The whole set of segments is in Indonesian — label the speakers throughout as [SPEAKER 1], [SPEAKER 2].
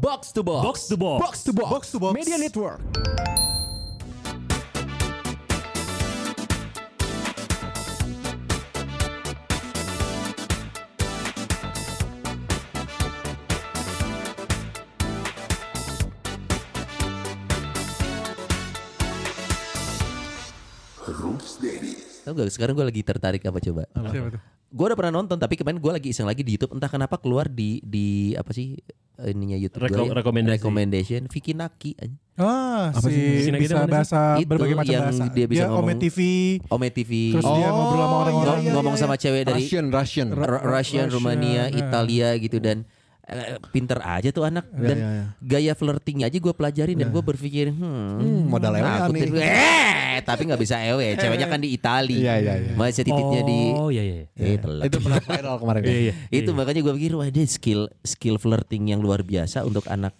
[SPEAKER 1] Box to box.
[SPEAKER 2] Box to box.
[SPEAKER 3] Box to box.
[SPEAKER 4] Box to box.
[SPEAKER 3] Media Network.
[SPEAKER 1] Tahu gak sekarang gue lagi tertarik apa coba?
[SPEAKER 3] Siapa tuh?
[SPEAKER 1] Gue udah pernah nonton tapi kemarin gue lagi iseng lagi di YouTube entah kenapa keluar di di apa sih ininya YouTube
[SPEAKER 2] Reko-
[SPEAKER 1] gue ya?
[SPEAKER 2] rekomendasi.
[SPEAKER 1] recommendation Vicky Naki aja.
[SPEAKER 3] Ah,
[SPEAKER 2] Apa
[SPEAKER 3] si
[SPEAKER 2] sih? Sini
[SPEAKER 3] bisa bahasa
[SPEAKER 1] Itu
[SPEAKER 3] berbagai macam
[SPEAKER 1] yang
[SPEAKER 3] bahasa.
[SPEAKER 1] dia bisa ngomong.
[SPEAKER 3] Ome TV.
[SPEAKER 1] Ome TV
[SPEAKER 3] Terus dia ngobrol sama orang-orang.
[SPEAKER 1] Ngom- ngomong sama cewek dari
[SPEAKER 4] Russian, Russian.
[SPEAKER 1] Ru- Russian,
[SPEAKER 3] Russian,
[SPEAKER 1] Rumania,
[SPEAKER 3] nah.
[SPEAKER 1] Italia gitu dan pinter aja tuh anak dan
[SPEAKER 4] ya, ya.
[SPEAKER 1] gaya flirtingnya aja gue pelajarin dan gue berpikir hmm,
[SPEAKER 4] modal ewe
[SPEAKER 1] aku
[SPEAKER 4] nih.
[SPEAKER 1] tuh- eh tapi nggak bisa ewe ceweknya kan di Itali
[SPEAKER 4] Iya, iya, iya.
[SPEAKER 1] masih titiknya di
[SPEAKER 2] Oh iya iya.
[SPEAKER 1] eh telat.
[SPEAKER 4] Itu pernah viral kemarin.
[SPEAKER 2] Iya iya.
[SPEAKER 1] itu makanya gue pikir wah dia skill skill flirting yang luar biasa untuk anak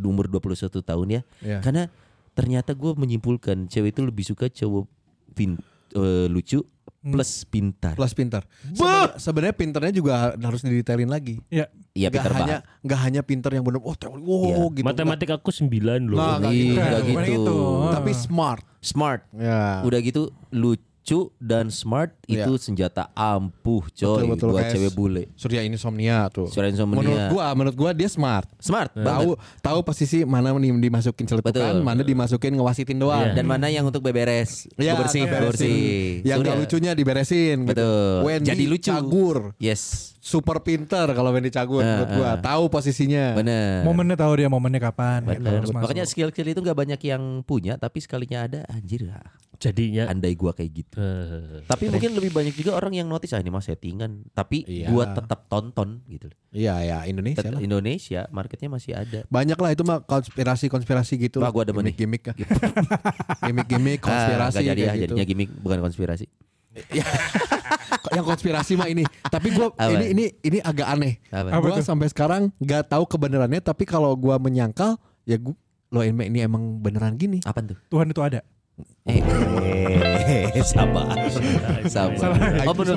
[SPEAKER 1] umur 21 tahun ya
[SPEAKER 4] Iya.
[SPEAKER 1] karena ternyata gue menyimpulkan cewek itu lebih suka cowok pin, eh, lucu plus pintar
[SPEAKER 4] Plus pintar. Seben- Sebenarnya pinternya juga harus didetailin lagi.
[SPEAKER 3] Ya.
[SPEAKER 1] iya
[SPEAKER 4] Gak
[SPEAKER 1] pintar
[SPEAKER 4] hanya
[SPEAKER 1] banget
[SPEAKER 4] nggak hanya pinter yang benar oh teori wow
[SPEAKER 1] Iya.
[SPEAKER 4] gitu.
[SPEAKER 2] Matematik aku 9 loh.
[SPEAKER 4] Nah, nggak
[SPEAKER 1] Ih,
[SPEAKER 4] gitu.
[SPEAKER 3] Bukan
[SPEAKER 1] gitu.
[SPEAKER 3] gitu.
[SPEAKER 4] Tapi smart.
[SPEAKER 1] smart
[SPEAKER 4] Ya.
[SPEAKER 1] udah gitu lucu dan smart
[SPEAKER 4] Iya.
[SPEAKER 1] itu senjata ampuh coy
[SPEAKER 4] Betul, betul,
[SPEAKER 1] buat
[SPEAKER 4] guys.
[SPEAKER 1] cewek bule
[SPEAKER 4] Surya insomnia tuh.
[SPEAKER 1] Surya insomnia.
[SPEAKER 4] Menurut gua, menurut gua dia smart.
[SPEAKER 1] smart
[SPEAKER 4] Tahu
[SPEAKER 1] banget
[SPEAKER 4] tahu posisi mana dimasukin celetukan,
[SPEAKER 1] Betul.
[SPEAKER 4] mana dimasukin ngewasitin doang.
[SPEAKER 2] Iya.
[SPEAKER 1] dan mana yang untuk beberes
[SPEAKER 4] Ya,
[SPEAKER 1] bersih
[SPEAKER 4] ngeberesin.
[SPEAKER 1] bersih
[SPEAKER 4] Yang gak lucunya diberesin. gitu.
[SPEAKER 1] betul
[SPEAKER 4] Wendy
[SPEAKER 1] jadi lucu
[SPEAKER 4] Cagur,
[SPEAKER 1] yes
[SPEAKER 4] super pinter kalau Wendy Cagur
[SPEAKER 1] Ah,
[SPEAKER 4] menurut gua.
[SPEAKER 1] ah.
[SPEAKER 4] Tahu posisinya.
[SPEAKER 1] bener
[SPEAKER 3] Momennya tahu dia momennya kapan. gitu,
[SPEAKER 1] Bener.
[SPEAKER 3] masuk.
[SPEAKER 1] Makanya skill-skill itu nggak banyak yang punya, tapi sekalinya ada, anjir ah,
[SPEAKER 2] Jadinya
[SPEAKER 1] andai gua kayak gitu.
[SPEAKER 2] eh,
[SPEAKER 1] Tapi mungkin lebih banyak juga orang yang notice ah ini mah settingan, tapi
[SPEAKER 4] Iya.
[SPEAKER 1] gua tetap tonton gitu.
[SPEAKER 4] Iya ya Indonesia
[SPEAKER 1] Tet-
[SPEAKER 4] lah.
[SPEAKER 1] Indonesia marketnya masih ada.
[SPEAKER 4] Banyak lah itu mah konspirasi-konspirasi gitu.
[SPEAKER 1] Wah, gua nih.
[SPEAKER 4] gimmick-gimmick. gimmick-gimmick konspirasi
[SPEAKER 1] ah, gak jadi ah,
[SPEAKER 4] gitu.
[SPEAKER 1] jadinya gimmick bukan konspirasi.
[SPEAKER 4] Yang konspirasi mah ini. Tapi gua
[SPEAKER 1] Apa?
[SPEAKER 4] ini ini ini agak aneh.
[SPEAKER 1] Apa?
[SPEAKER 3] Apa
[SPEAKER 4] Gua
[SPEAKER 3] tuh?
[SPEAKER 4] sampai sekarang nggak tahu kebenarannya tapi kalau gua menyangkal ya gua lo ini ini emang beneran gini.
[SPEAKER 1] Apa tuh?
[SPEAKER 3] Tuhan itu ada.
[SPEAKER 1] Eh, eh, sabar, sabar. Oh bener.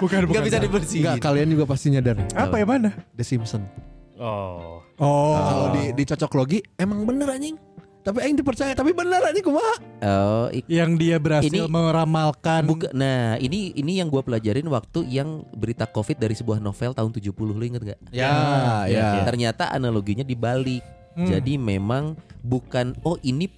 [SPEAKER 3] Bukan bukan.
[SPEAKER 1] Gak bisa dibersihin.
[SPEAKER 4] Enggak, kalian juga pasti nyadar.
[SPEAKER 3] Apa yang mana?
[SPEAKER 4] The Simpson.
[SPEAKER 2] oh.
[SPEAKER 3] Oh.
[SPEAKER 4] Kalau di dicocok logi emang bener anjing. Tapi aing dipercaya tapi bener anjing kumaha?
[SPEAKER 1] Oh,
[SPEAKER 3] yang dia berhasil
[SPEAKER 1] Ini-
[SPEAKER 3] meramalkan
[SPEAKER 1] buka- nah ini ini yang gua pelajarin waktu yang berita covid dari sebuah novel tahun 70 lu inget gak?
[SPEAKER 4] Ya, ya.
[SPEAKER 1] Ternyata analoginya dibalik.
[SPEAKER 3] Hmm.
[SPEAKER 1] Jadi memang bukan oh ini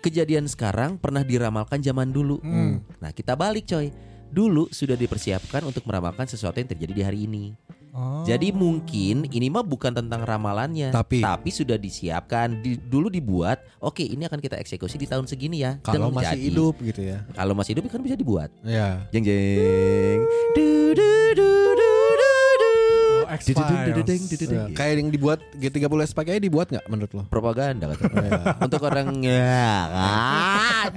[SPEAKER 1] kejadian sekarang pernah diramalkan zaman dulu.
[SPEAKER 3] Hmm.
[SPEAKER 1] Nah, kita balik coy. Dulu sudah dipersiapkan untuk meramalkan sesuatu yang terjadi di hari ini.
[SPEAKER 3] Oh.
[SPEAKER 1] Jadi mungkin ini mah bukan tentang ramalannya,
[SPEAKER 4] Tapi-
[SPEAKER 1] sudah disiapkan. Di- dulu dibuat, oke ini akan kita eksekusi di tahun segini ya.
[SPEAKER 4] Kalau masih
[SPEAKER 1] jadi.
[SPEAKER 4] hidup gitu ya.
[SPEAKER 1] Kalau masih hidup kan bisa dibuat.
[SPEAKER 4] Ya.
[SPEAKER 1] Jeng jeng. Du, du, du.
[SPEAKER 3] Oh,
[SPEAKER 1] Du, du, du, du, du, deng, du, du, deng.
[SPEAKER 4] Ya, Kayak yang dibuat G30 SPKI dibuat nggak menurut lo?
[SPEAKER 1] propaganda kata.
[SPEAKER 4] Iya.
[SPEAKER 1] Untuk orang ya kan.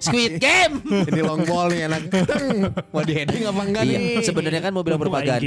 [SPEAKER 1] Squid Game.
[SPEAKER 4] Ini long ball nih enak. Teng. Mau di heading apa enggak
[SPEAKER 1] Iya,
[SPEAKER 4] nih?
[SPEAKER 1] sebenarnya kan mau bilang propaganda.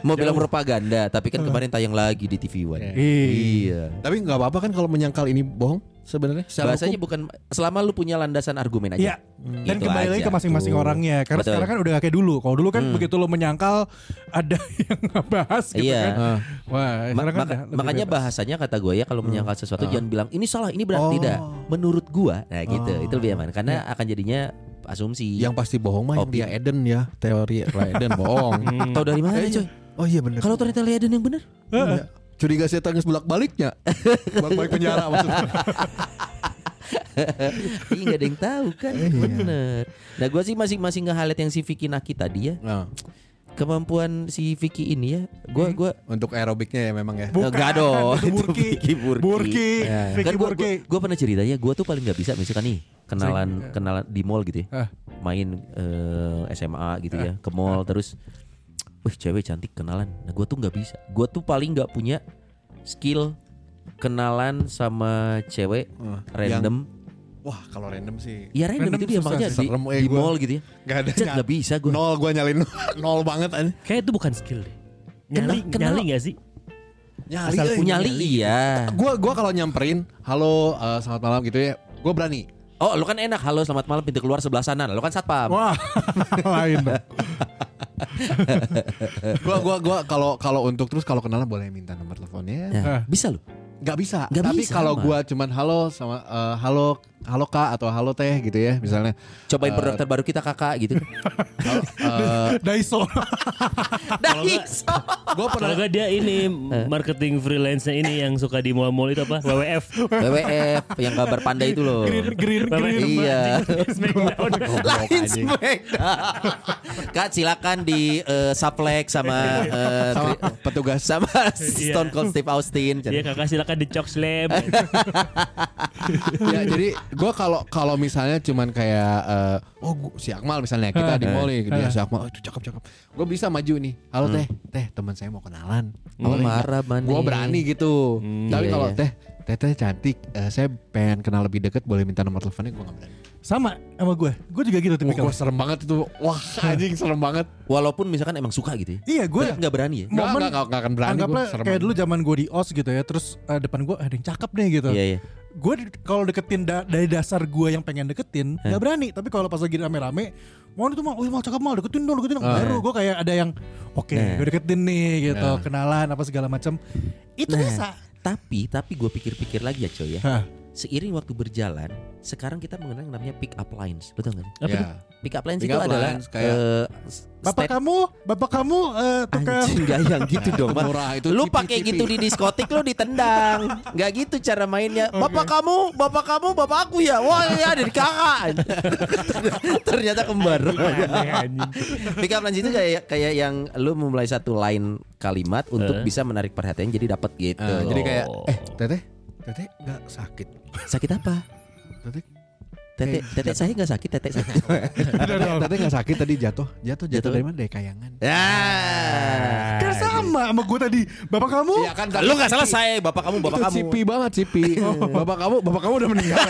[SPEAKER 1] Mau bilang propaganda, tapi kan kemarin tayang lagi di TV One. Iya.
[SPEAKER 4] Tapi nggak apa-apa kan kalau menyangkal ini bohong sebenarnya. Secara
[SPEAKER 1] Bahasanya
[SPEAKER 4] hukum.
[SPEAKER 1] bukan selama lu punya landasan argumen aja.
[SPEAKER 3] Iya. Dan
[SPEAKER 1] Itu
[SPEAKER 3] kembali lagi ke masing-masing
[SPEAKER 1] Tuh.
[SPEAKER 3] orangnya. Karena
[SPEAKER 1] Betul.
[SPEAKER 3] sekarang kan udah gak kayak dulu. Kalau dulu kan
[SPEAKER 1] Hmm.
[SPEAKER 3] begitu lo menyangkal ada yang ngebahas gitu
[SPEAKER 1] Iya.
[SPEAKER 3] kan.
[SPEAKER 4] Ah.
[SPEAKER 3] Wah,
[SPEAKER 1] Ma-
[SPEAKER 3] kan
[SPEAKER 1] maka- makanya
[SPEAKER 3] bebas.
[SPEAKER 1] bahasanya kata gue ya kalau menyangkal sesuatu jangan bilang ini salah ini benar
[SPEAKER 4] Oh.
[SPEAKER 1] tidak menurut gua nah gitu
[SPEAKER 4] Oh.
[SPEAKER 1] itu lebih aman karena akan jadinya asumsi
[SPEAKER 4] yang pasti bohong mah yang dia Eden ya teori Eden bohong.
[SPEAKER 2] Hmm.
[SPEAKER 1] tahu dari mana
[SPEAKER 4] Eh,
[SPEAKER 1] coy
[SPEAKER 4] Oh iya bener.
[SPEAKER 1] kalau ternyata Leiden yang benar
[SPEAKER 4] Iya. Curiga saya tangis bolak baliknya. bolak balik penjara maksudnya.
[SPEAKER 1] iya nggak ada yang tahu kan bener nah gua sih masih masih nge-highlight yang si Vicky Naki tadi ya
[SPEAKER 4] Nah,
[SPEAKER 1] kemampuan si Vicky ini ya gua gua
[SPEAKER 4] untuk aerobiknya ya memang ya.
[SPEAKER 3] Bukan,
[SPEAKER 1] Enggak dong
[SPEAKER 3] itu Burki.
[SPEAKER 1] Vicky Burki,
[SPEAKER 3] Burki,
[SPEAKER 4] Ya.
[SPEAKER 3] Vicky
[SPEAKER 1] kan gua,
[SPEAKER 3] Burki.
[SPEAKER 1] gua, gua pernah cerita ya gua tuh paling nggak bisa misalkan nih kenalan
[SPEAKER 3] Sering,
[SPEAKER 1] kenalan di mall gitu ya
[SPEAKER 3] Ah.
[SPEAKER 1] main eh, SMA gitu ya ke mall terus wih cewek cantik kenalan nah gue tuh nggak bisa gue tuh paling nggak punya skill kenalan sama cewek
[SPEAKER 4] Ah,
[SPEAKER 1] random
[SPEAKER 4] Wah kalau random sih.
[SPEAKER 1] ya random,
[SPEAKER 3] Random
[SPEAKER 1] itu dia makanya
[SPEAKER 4] sih.
[SPEAKER 1] di,
[SPEAKER 4] Serem, eh,
[SPEAKER 1] di
[SPEAKER 4] gua.
[SPEAKER 1] mall gitu ya
[SPEAKER 4] Gak ada.
[SPEAKER 1] Cet, nggak bisa gue
[SPEAKER 4] Nol gue nyalin nol banget aja.
[SPEAKER 2] Kayak itu bukan skill deh. Nyali,
[SPEAKER 1] Kenal-
[SPEAKER 2] nyali gak sih?
[SPEAKER 4] Nyali,
[SPEAKER 2] Asal
[SPEAKER 4] eh.
[SPEAKER 2] punya
[SPEAKER 1] nyali iya
[SPEAKER 4] Gua gua kalau nyamperin, halo eh, selamat malam gitu ya, gue berani.
[SPEAKER 1] oh lu kan enak halo selamat malam pintu keluar sebelah sana lu kan satpam
[SPEAKER 3] Wah, lain dong.
[SPEAKER 4] gua gua gua kalau kalau untuk terus kalau kenalan boleh minta nomor teleponnya.
[SPEAKER 1] Nah,
[SPEAKER 3] Ah.
[SPEAKER 1] bisa loh.
[SPEAKER 4] Nggak bisa.
[SPEAKER 1] Nggak
[SPEAKER 4] Tapi
[SPEAKER 1] bisa,
[SPEAKER 4] kalau gua cuman halo sama eh, halo halo kak atau halo teh gitu ya misalnya.
[SPEAKER 1] Cobain produk terbaru kita kakak gitu.
[SPEAKER 4] Halo, eh,
[SPEAKER 3] Daiso.
[SPEAKER 1] Dais.
[SPEAKER 4] gua pernah
[SPEAKER 2] Kalau nggak dia ini marketing freelance-nya ini yang suka di mall-mall itu apa? WWF.
[SPEAKER 1] WWF yang gambar panda itu loh.
[SPEAKER 3] green green green.
[SPEAKER 1] Iya.
[SPEAKER 2] Smackdown.
[SPEAKER 1] Lain Smackdown. Kak silakan di eh, Suplex sama eh,
[SPEAKER 4] sama petugas
[SPEAKER 1] sama Stone Cold Steve Austin.
[SPEAKER 2] Iya kakak silakan di Cok Slam.
[SPEAKER 4] ya jadi gue kalau kalau misalnya cuman kayak eh, oh gua, si Akmal misalnya kita di mall nih dia si Akmal oh, itu cakep cakep. Gue bisa maju nih halo teh. Teh teman saya mau kenalan.
[SPEAKER 1] Oh, marah
[SPEAKER 4] gue berani gitu. Tapi
[SPEAKER 1] Iya,
[SPEAKER 4] kalau
[SPEAKER 1] iya.
[SPEAKER 4] teh teh teh cantik eh, saya pengen kenal lebih deket boleh minta nomor teleponnya gue gak berani
[SPEAKER 3] Sama sama gue. Gue juga gitu tipikal.
[SPEAKER 4] gue serem banget itu wah anjing serem banget
[SPEAKER 1] Walaupun misalkan emang suka gitu ya.
[SPEAKER 3] Iya gue.
[SPEAKER 1] Nggak berani ya.
[SPEAKER 4] Nggak,
[SPEAKER 3] Momen-
[SPEAKER 4] nggak, nggak, akan berani
[SPEAKER 3] Anggaplah
[SPEAKER 4] gua, serem
[SPEAKER 3] kayak
[SPEAKER 4] banget.
[SPEAKER 3] dulu zaman gue di os gitu ya. Terus eh, depan gue ada yang cakep nih gitu.
[SPEAKER 1] Iya iya.
[SPEAKER 3] Gue di- kalau deketin da- dari dasar gue yang pengen deketin nggak berani. Tapi kalau pas lagi rame-rame mau itu mau, oh mau cakep mau deketin dong deketin dong.
[SPEAKER 4] Ah.
[SPEAKER 3] Baru gue kayak ada yang oke
[SPEAKER 1] Nah.
[SPEAKER 3] gue deketin nih gitu,
[SPEAKER 4] Nah.
[SPEAKER 3] kenalan apa segala macam. Itu
[SPEAKER 1] Nah.
[SPEAKER 3] bisa.
[SPEAKER 1] Tapi tapi gue pikir-pikir lagi ya coy ya.
[SPEAKER 3] Hah.
[SPEAKER 1] Seiring waktu berjalan, sekarang kita mengenal yang namanya pick up lines. Betul nggak?
[SPEAKER 4] Ya.
[SPEAKER 1] Pick up lines
[SPEAKER 4] Pick
[SPEAKER 1] itu
[SPEAKER 4] up
[SPEAKER 1] adalah
[SPEAKER 4] lines kayak-
[SPEAKER 1] eh,
[SPEAKER 3] Bapak kamu, bapak kamu eh, tukang
[SPEAKER 1] Anjing gak yang gitu dong.
[SPEAKER 4] Murah, itu
[SPEAKER 1] Lu pakai gitu di diskotik lu ditendang Gak gitu cara mainnya Bapak kamu, bapak kamu, bapak aku ya Wah ya dari kakak Ternyata kembar. Pick up lines itu kayak kayak yang lu memulai satu line kalimat untuk
[SPEAKER 2] Eh.
[SPEAKER 1] bisa menarik perhatian jadi dapat gitu.
[SPEAKER 4] Eh, jadi kayak eh teteh teteh nggak sakit
[SPEAKER 1] sakit apa?
[SPEAKER 4] teteh
[SPEAKER 1] Tete, tete saya nggak sakit, tete sakit.
[SPEAKER 4] teteh teteh nggak sakit tadi jatuh jatuh jatuh
[SPEAKER 1] Jatuh.
[SPEAKER 4] dari mana dari kayangan
[SPEAKER 1] ya.
[SPEAKER 3] Kan sama sama gue tadi. Bapak kamu?
[SPEAKER 4] Iya kan
[SPEAKER 1] Lu nggak selesai, bapak kamu, bapak
[SPEAKER 4] itu
[SPEAKER 1] kamu.
[SPEAKER 4] cipi banget cipi bapak kamu bapak kamu udah meninggal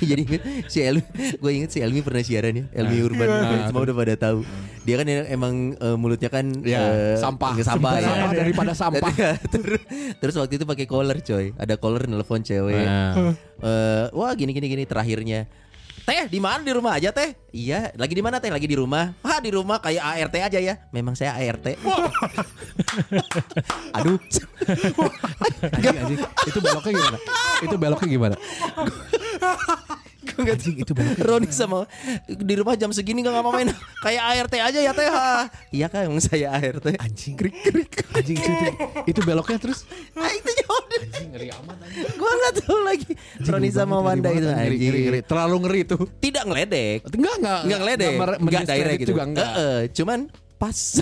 [SPEAKER 1] Jadi inget si Elmi, gue inget si Elmi pernah siaran ya, Elmi Urban,
[SPEAKER 4] Iya.
[SPEAKER 1] semua udah pada tahu. Dia kan emang eh, mulutnya kan
[SPEAKER 4] Iya,
[SPEAKER 1] eh,
[SPEAKER 4] sampah.
[SPEAKER 1] sampah ya.
[SPEAKER 4] Sampah daripada sampah.
[SPEAKER 1] terus, terus waktu itu pakai collar coy, ada collar nelfon cewek.
[SPEAKER 4] Nah.
[SPEAKER 1] Eh, wah gini gini gini terakhirnya. Teh di mana di rumah aja teh? Iya, lagi di mana teh? Lagi di rumah. Wah di rumah kayak ART aja ya. Memang saya ART. Aduh.
[SPEAKER 4] anjing anjing itu beloknya gimana itu beloknya gimana
[SPEAKER 1] Gue nggak itu Roni sama di rumah jam segini nggak mau main kayak ART aja ya teh. Iya kan emang saya ART.
[SPEAKER 4] anjing krik krik anjing itu itu, itu beloknya terus
[SPEAKER 1] Ah, itu jawabannya.
[SPEAKER 4] anjing ngeri amat anjing
[SPEAKER 1] Gue nggak tahu lagi. Roni sama
[SPEAKER 4] Ngeri
[SPEAKER 1] Wanda
[SPEAKER 4] banget,
[SPEAKER 1] itu
[SPEAKER 4] ngeri,
[SPEAKER 1] anjing.
[SPEAKER 4] ngeri, ngeri. terlalu ngeri itu
[SPEAKER 1] Tidak ngeledek.
[SPEAKER 4] enggak enggak
[SPEAKER 1] Enggak ngeledek. Enggak direct gitu.
[SPEAKER 4] juga enggak
[SPEAKER 1] Eh, eh, cuman pas.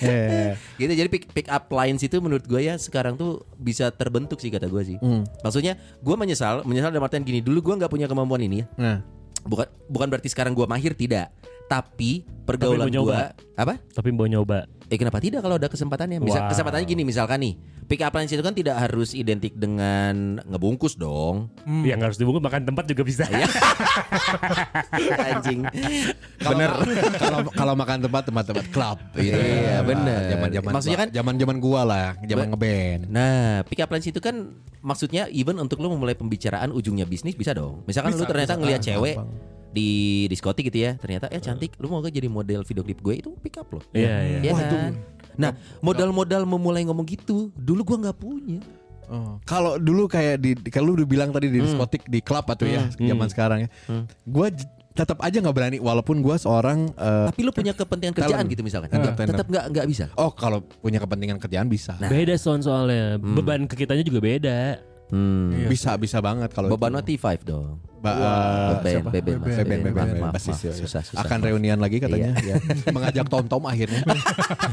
[SPEAKER 4] Eh.
[SPEAKER 1] gitu jadi pick, pick up lines itu menurut gue ya sekarang tuh bisa terbentuk sih kata gue sih.
[SPEAKER 4] Hmm.
[SPEAKER 1] Maksudnya gue menyesal, menyesal dalam artian gini dulu gue nggak punya kemampuan ini ya.
[SPEAKER 4] nah
[SPEAKER 1] Bukan bukan berarti sekarang gue mahir tidak, tapi pergaulan gue apa?
[SPEAKER 2] Tapi mau nyoba.
[SPEAKER 1] Eh kenapa tidak kalau ada kesempatannya? Misal
[SPEAKER 2] Wow.
[SPEAKER 1] kesempatannya gini misalkan nih, pick up lines itu kan tidak harus identik dengan ngebungkus dong.
[SPEAKER 2] Yang harus dibungkus makan tempat juga bisa.
[SPEAKER 1] Iya. Anjing.
[SPEAKER 4] bener kalau kalau makan tempat tempat tempat klub gitu.
[SPEAKER 1] Iya, bener.
[SPEAKER 4] zaman zaman
[SPEAKER 1] Maksudnya kan-
[SPEAKER 4] zaman zaman gua lah zaman
[SPEAKER 1] Be-
[SPEAKER 4] ngeband
[SPEAKER 1] Nah, pick up lines itu kan maksudnya even untuk lu memulai pembicaraan ujungnya bisnis bisa dong. Misalkan lu
[SPEAKER 3] Bisa,
[SPEAKER 1] ternyata
[SPEAKER 3] bisa.
[SPEAKER 1] ngelihat
[SPEAKER 4] Ah,
[SPEAKER 1] cewek
[SPEAKER 4] gampang.
[SPEAKER 1] di diskotik gitu ya, ternyata eh cantik, lu mau gak jadi model video klip gue itu pick up loh.
[SPEAKER 2] Iya, iya.
[SPEAKER 1] Iya
[SPEAKER 4] Wah,
[SPEAKER 1] kan?
[SPEAKER 4] itu-
[SPEAKER 1] Nah, modal-modal memulai ngomong gitu, dulu gua nggak punya.
[SPEAKER 4] Oh. Kalau dulu kayak di kalau lu udah bilang tadi di diskotik di klub atau ya zaman sekarang ya. Gua j- tetap aja nggak berani walaupun gua seorang eh,
[SPEAKER 1] Tapi lu punya kepentingan kerjaan
[SPEAKER 4] Talent.
[SPEAKER 1] gitu misalkan.
[SPEAKER 4] Talent,
[SPEAKER 1] Tetap nggak nggak bisa.
[SPEAKER 4] oh kalau punya kepentingan kerjaan bisa.
[SPEAKER 1] Nah.
[SPEAKER 2] Beda sound soalnya. Beban ke kitanya juga beda.
[SPEAKER 1] Hmm.
[SPEAKER 4] bisa bisa banget kalau
[SPEAKER 1] Beban
[SPEAKER 4] itu.
[SPEAKER 1] T5 dong.
[SPEAKER 4] Ba-
[SPEAKER 1] Beben,
[SPEAKER 4] siapa?
[SPEAKER 1] beben, Mas.
[SPEAKER 4] Beben,
[SPEAKER 1] Beben.
[SPEAKER 4] ya.
[SPEAKER 1] Susah, susah.
[SPEAKER 4] Akan reunian lagi katanya ya. Mengajak Tom Tom akhirnya.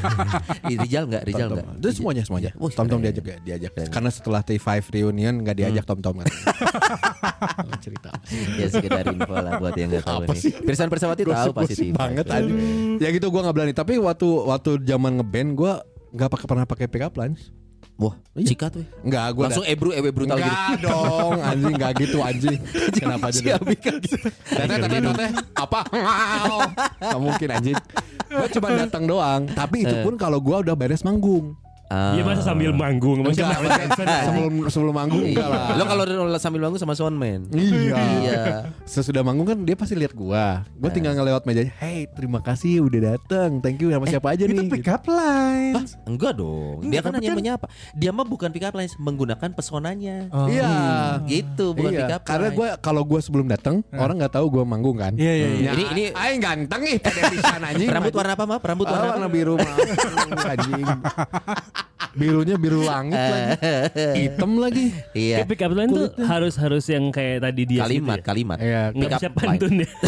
[SPEAKER 1] Rijal nggak? Rijal nggak?
[SPEAKER 4] Itu semuanya semuanya. Tom Tom diajak diajak.
[SPEAKER 1] Keren.
[SPEAKER 4] Karena setelah T5 reunion nggak diajak Tom Tom katanya. cerita.
[SPEAKER 1] Ya sekedar info lah buat yang nggak tahu nih.
[SPEAKER 4] sih?
[SPEAKER 1] Pirsan Persawati tahu pasti T5.
[SPEAKER 4] banget aja. Ya gitu gua nggak berani. Tapi waktu waktu zaman ngeband gua nggak pakai pernah pakai pick up lines.
[SPEAKER 1] Wah, cikat weh.
[SPEAKER 4] Enggak, gua
[SPEAKER 1] Langsung ebru ewe brutal gitu.
[SPEAKER 4] Enggak dong, anjing enggak gitu anjing. Kenapa
[SPEAKER 1] Si
[SPEAKER 4] jadi?
[SPEAKER 1] Kan gitu.
[SPEAKER 4] Teteh, teteh, teteh, apa? Enggak mungkin anjing. Gua cuma datang doang, tapi itu pun kalau gua udah beres manggung.
[SPEAKER 1] Ah.
[SPEAKER 2] Iya masa sambil manggung
[SPEAKER 4] maksudnya sebelum sebelum manggung enggak lah.
[SPEAKER 1] Lo kalau sambil manggung sama soundman.
[SPEAKER 4] Iya.
[SPEAKER 1] Iya.
[SPEAKER 4] Sesudah manggung kan dia pasti lihat gua. Gua tinggal ngelewat mejanya. Hey, terima kasih udah datang. Thank you sama siapa aja
[SPEAKER 3] Itu
[SPEAKER 4] nih.
[SPEAKER 3] pick up line.
[SPEAKER 1] Enggak dong. Dia kan
[SPEAKER 3] Enggak, tapi
[SPEAKER 1] hanya
[SPEAKER 3] kan-
[SPEAKER 1] menyapa. Dia mah bukan pick up lines, menggunakan pesonanya.
[SPEAKER 3] Oh.
[SPEAKER 4] Iya.
[SPEAKER 1] Gitu, bukan
[SPEAKER 4] Iya,
[SPEAKER 1] pick up
[SPEAKER 4] Karena
[SPEAKER 1] line.
[SPEAKER 4] gue kalau gue sebelum datang orang nggak tahu gue manggung kan.
[SPEAKER 3] Iya, iya, iya.
[SPEAKER 4] Ya,
[SPEAKER 1] Ini- ini-
[SPEAKER 4] aing ganteng ih pada pisan anjing.
[SPEAKER 1] Rambut warna apa, Map? Rambut
[SPEAKER 4] Ah,
[SPEAKER 1] warna
[SPEAKER 4] warna biru mah. anjing. Birunya biru langit lagi. Hitam lagi.
[SPEAKER 1] Iya.
[SPEAKER 2] Kayak pick up line tuh harus harus yang kayak tadi dia
[SPEAKER 1] Kalimat, kalimat.
[SPEAKER 4] Iya,
[SPEAKER 2] Nggak
[SPEAKER 1] Pick up
[SPEAKER 2] bisa
[SPEAKER 1] line.
[SPEAKER 2] pantun ya.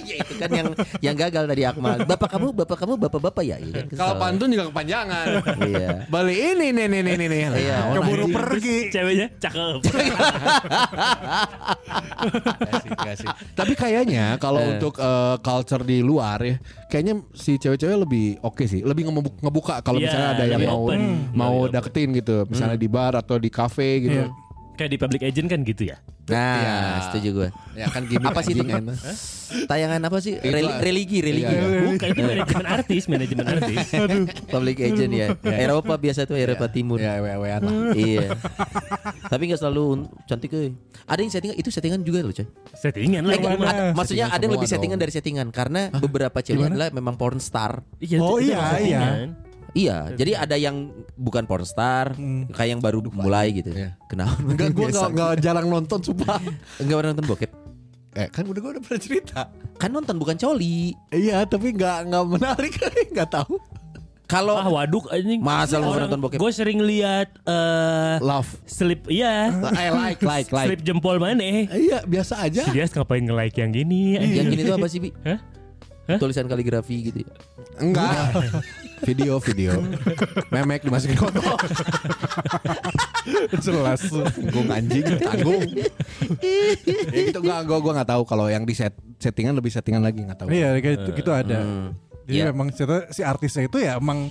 [SPEAKER 1] Iya itu kan yang yang gagal tadi Akmal. Bapak kamu, bapak kamu, bapak-bapak ya. Iya kan.
[SPEAKER 4] Kalau pantun juga kepanjangan.
[SPEAKER 1] Iya.
[SPEAKER 4] Balik ini nih nih nih nih.
[SPEAKER 1] Iya.
[SPEAKER 3] Keburu pergi.
[SPEAKER 2] Ceweknya cakep.
[SPEAKER 4] Tapi kayaknya kalau untuk eh, culture di luar ya, kayaknya si cewek-cewek lebih oke sih, lebih ngebu- ngebuka kalau
[SPEAKER 2] Iya,
[SPEAKER 4] misalnya ada yang mau
[SPEAKER 2] open.
[SPEAKER 4] mau
[SPEAKER 2] Lebih open.
[SPEAKER 4] deketin gitu, misalnya di bar atau di cafe gitu.
[SPEAKER 3] Iya.
[SPEAKER 2] Kayak di public agent kan gitu ya.
[SPEAKER 1] Nah,
[SPEAKER 4] Iya.
[SPEAKER 1] setuju gue.
[SPEAKER 4] Ya kan gimmick
[SPEAKER 1] Apa sih itu?
[SPEAKER 4] enak.
[SPEAKER 1] Tayangan apa sih? Reli- religi, religi.
[SPEAKER 4] Iya.
[SPEAKER 2] Bukan itu manajemen artis, manajemen artis.
[SPEAKER 1] Public agent ya. Eropa biasa tuh Eropa Timur.
[SPEAKER 4] Ya wewe-wean lah.
[SPEAKER 1] iya. Tapi nggak selalu cantik eh. Ada yang settingan itu settingan juga loh, coy.
[SPEAKER 2] Settingan lah.
[SPEAKER 1] Eh,
[SPEAKER 2] gimana?
[SPEAKER 1] maksudnya
[SPEAKER 4] Settingan
[SPEAKER 1] ada yang lebih settingan
[SPEAKER 4] dong.
[SPEAKER 1] dari settingan karena beberapa cewek adalah memang porn star.
[SPEAKER 2] Iya,
[SPEAKER 3] Oh, iya, iya.
[SPEAKER 2] Settingan.
[SPEAKER 1] Iya, jadi ada yang bukan porn star, kayak yang baru mulai gitu.
[SPEAKER 4] Iya.
[SPEAKER 1] Kenapa?
[SPEAKER 4] Enggak gue enggak enggak jarang nonton sumpah.
[SPEAKER 1] Enggak pernah nonton bokep.
[SPEAKER 4] Eh kan udah gue udah pernah cerita.
[SPEAKER 1] Kan nonton bukan coli.
[SPEAKER 4] Iya tapi enggak enggak menarik enggak tahu.
[SPEAKER 1] Kalau
[SPEAKER 2] Ah waduk anjing.
[SPEAKER 1] Masa lu nggak nonton bokep?
[SPEAKER 2] Gue sering lihat eh
[SPEAKER 4] Love.
[SPEAKER 2] slip iya.
[SPEAKER 4] I like like like.
[SPEAKER 2] Slip jempol mana eh.
[SPEAKER 4] Iya biasa aja.
[SPEAKER 2] Si Dias ngapain nge-like yang gini?
[SPEAKER 1] yang gini tuh apa sih, Bi?
[SPEAKER 2] Hah? Hah?
[SPEAKER 1] Tulisan kaligrafi gitu. ya.
[SPEAKER 4] Enggak. video video. Memek dimasukin kotor.
[SPEAKER 3] Jelas.
[SPEAKER 4] Tanggung anjing, tanggung. ya gitu enggak gua gua enggak tahu kalau yang di set, settingan lebih settingan lagi enggak tahu.
[SPEAKER 3] Iya kayak itu, gitu ada.
[SPEAKER 1] Hmm.
[SPEAKER 3] Jadi
[SPEAKER 1] Iya.
[SPEAKER 3] memang cerita si artisnya itu ya emang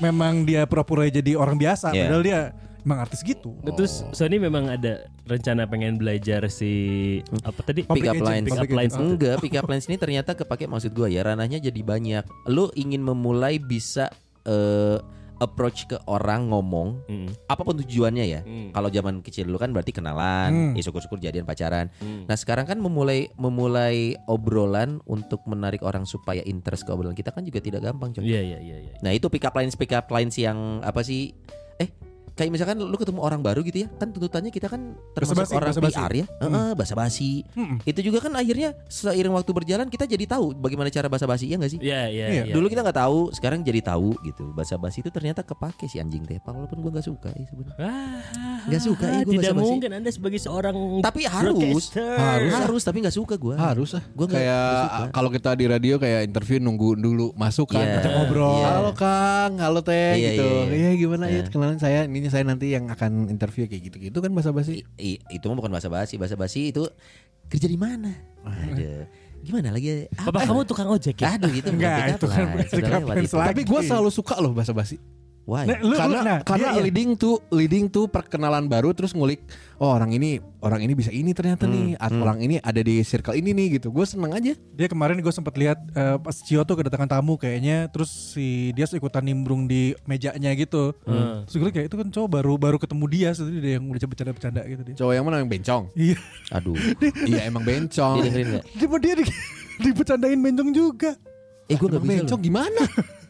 [SPEAKER 3] memang dia pura-pura jadi orang biasa
[SPEAKER 1] Iya.
[SPEAKER 3] padahal dia emang artis gitu.
[SPEAKER 2] Nah, Terus Sony memang ada rencana pengen belajar si apa tadi?
[SPEAKER 1] Pick up lines.
[SPEAKER 2] Pick up lines.
[SPEAKER 1] Enggak, pick up lines ini ternyata kepake maksud gua ya ranahnya jadi banyak. Lu ingin memulai bisa eh, approach ke orang ngomong
[SPEAKER 2] Mm.
[SPEAKER 1] apa pun tujuannya ya.
[SPEAKER 2] Hmm.
[SPEAKER 1] Kalau zaman kecil dulu kan berarti kenalan,
[SPEAKER 3] Hmm.
[SPEAKER 1] ya syukur-syukur jadian pacaran.
[SPEAKER 2] Hmm.
[SPEAKER 1] Nah sekarang kan memulai memulai obrolan untuk menarik orang supaya interest ke obrolan kita kan juga tidak gampang coy.
[SPEAKER 2] Iya iya iya iya.
[SPEAKER 1] Nah itu pick up lines pick up lines yang apa sih? Eh kayak misalkan lu ketemu orang baru gitu ya, kan tuntutannya kita kan termasuk
[SPEAKER 3] Basa-basi,
[SPEAKER 1] orang
[SPEAKER 3] basa-basi.
[SPEAKER 1] PR ya, Heeh, basa-basi.
[SPEAKER 3] Mm-mm.
[SPEAKER 1] Itu juga kan akhirnya seiring waktu berjalan kita jadi tahu bagaimana cara basa-basi ya nggak sih?
[SPEAKER 2] Iya iya
[SPEAKER 3] Iya.
[SPEAKER 2] iya.
[SPEAKER 1] Dulu kita nggak tahu, sekarang jadi tahu gitu. Basa-basi itu ternyata kepake si anjing teh. Walaupun gua nggak suka ya sebenarnya.
[SPEAKER 2] Ah,
[SPEAKER 1] Nggak suka ya gua
[SPEAKER 2] Tidak
[SPEAKER 1] basa-basi.
[SPEAKER 2] mungkin Anda sebagai seorang
[SPEAKER 1] Tapi harus, harus, harus, tapi nggak suka gua.
[SPEAKER 4] Harus ah.
[SPEAKER 1] Gua
[SPEAKER 4] kayak kalau kita di radio kayak interview nunggu dulu masuk kan. Ajak
[SPEAKER 3] ngobrol.
[SPEAKER 1] iya.
[SPEAKER 4] Halo Kang, halo Teh
[SPEAKER 1] Iya,
[SPEAKER 4] gitu.
[SPEAKER 1] iya,
[SPEAKER 4] Iya
[SPEAKER 1] iya.
[SPEAKER 4] gimana ya
[SPEAKER 1] Iya.
[SPEAKER 4] kenalan saya, ini saya nanti yang akan interview kayak gitu-gitu kan basa-basi.
[SPEAKER 1] I- itu mah bukan basa-basi, basa-basi itu kerja di mana? Ada. Gimana lagi?
[SPEAKER 2] Bapak kamu tukang ojek ya?
[SPEAKER 1] Aduh itu
[SPEAKER 3] Enggak, itu kan lagi.
[SPEAKER 4] Tapi gue selalu suka loh basa-basi.
[SPEAKER 1] Why?
[SPEAKER 3] Nah, lu, lu-
[SPEAKER 4] karena
[SPEAKER 3] nah,
[SPEAKER 4] karena
[SPEAKER 3] dia- iya.
[SPEAKER 4] leading tuh leading tuh perkenalan baru terus ngulik oh orang ini orang ini bisa ini ternyata nih atau orang ini ada di circle ini nih gitu gue seneng aja
[SPEAKER 3] Dia kemarin gue sempat lihat eh, pas Cio tuh kedatangan tamu kayaknya terus si dia ikutan nimbrung di mejanya gitu.
[SPEAKER 2] Hmm.
[SPEAKER 3] Terus gue kayak itu kan cowok baru baru ketemu dia terus dia yang udah bercanda-bercanda gitu dia.
[SPEAKER 4] cowok yang mana yang bencong
[SPEAKER 3] Iya.
[SPEAKER 1] Aduh.
[SPEAKER 4] iya emang bencong
[SPEAKER 1] Dia dengerin?
[SPEAKER 3] Dia dia di, dibercandain bencong juga.
[SPEAKER 1] Eh gue nggak bisa
[SPEAKER 4] bencong
[SPEAKER 1] loh.
[SPEAKER 4] gimana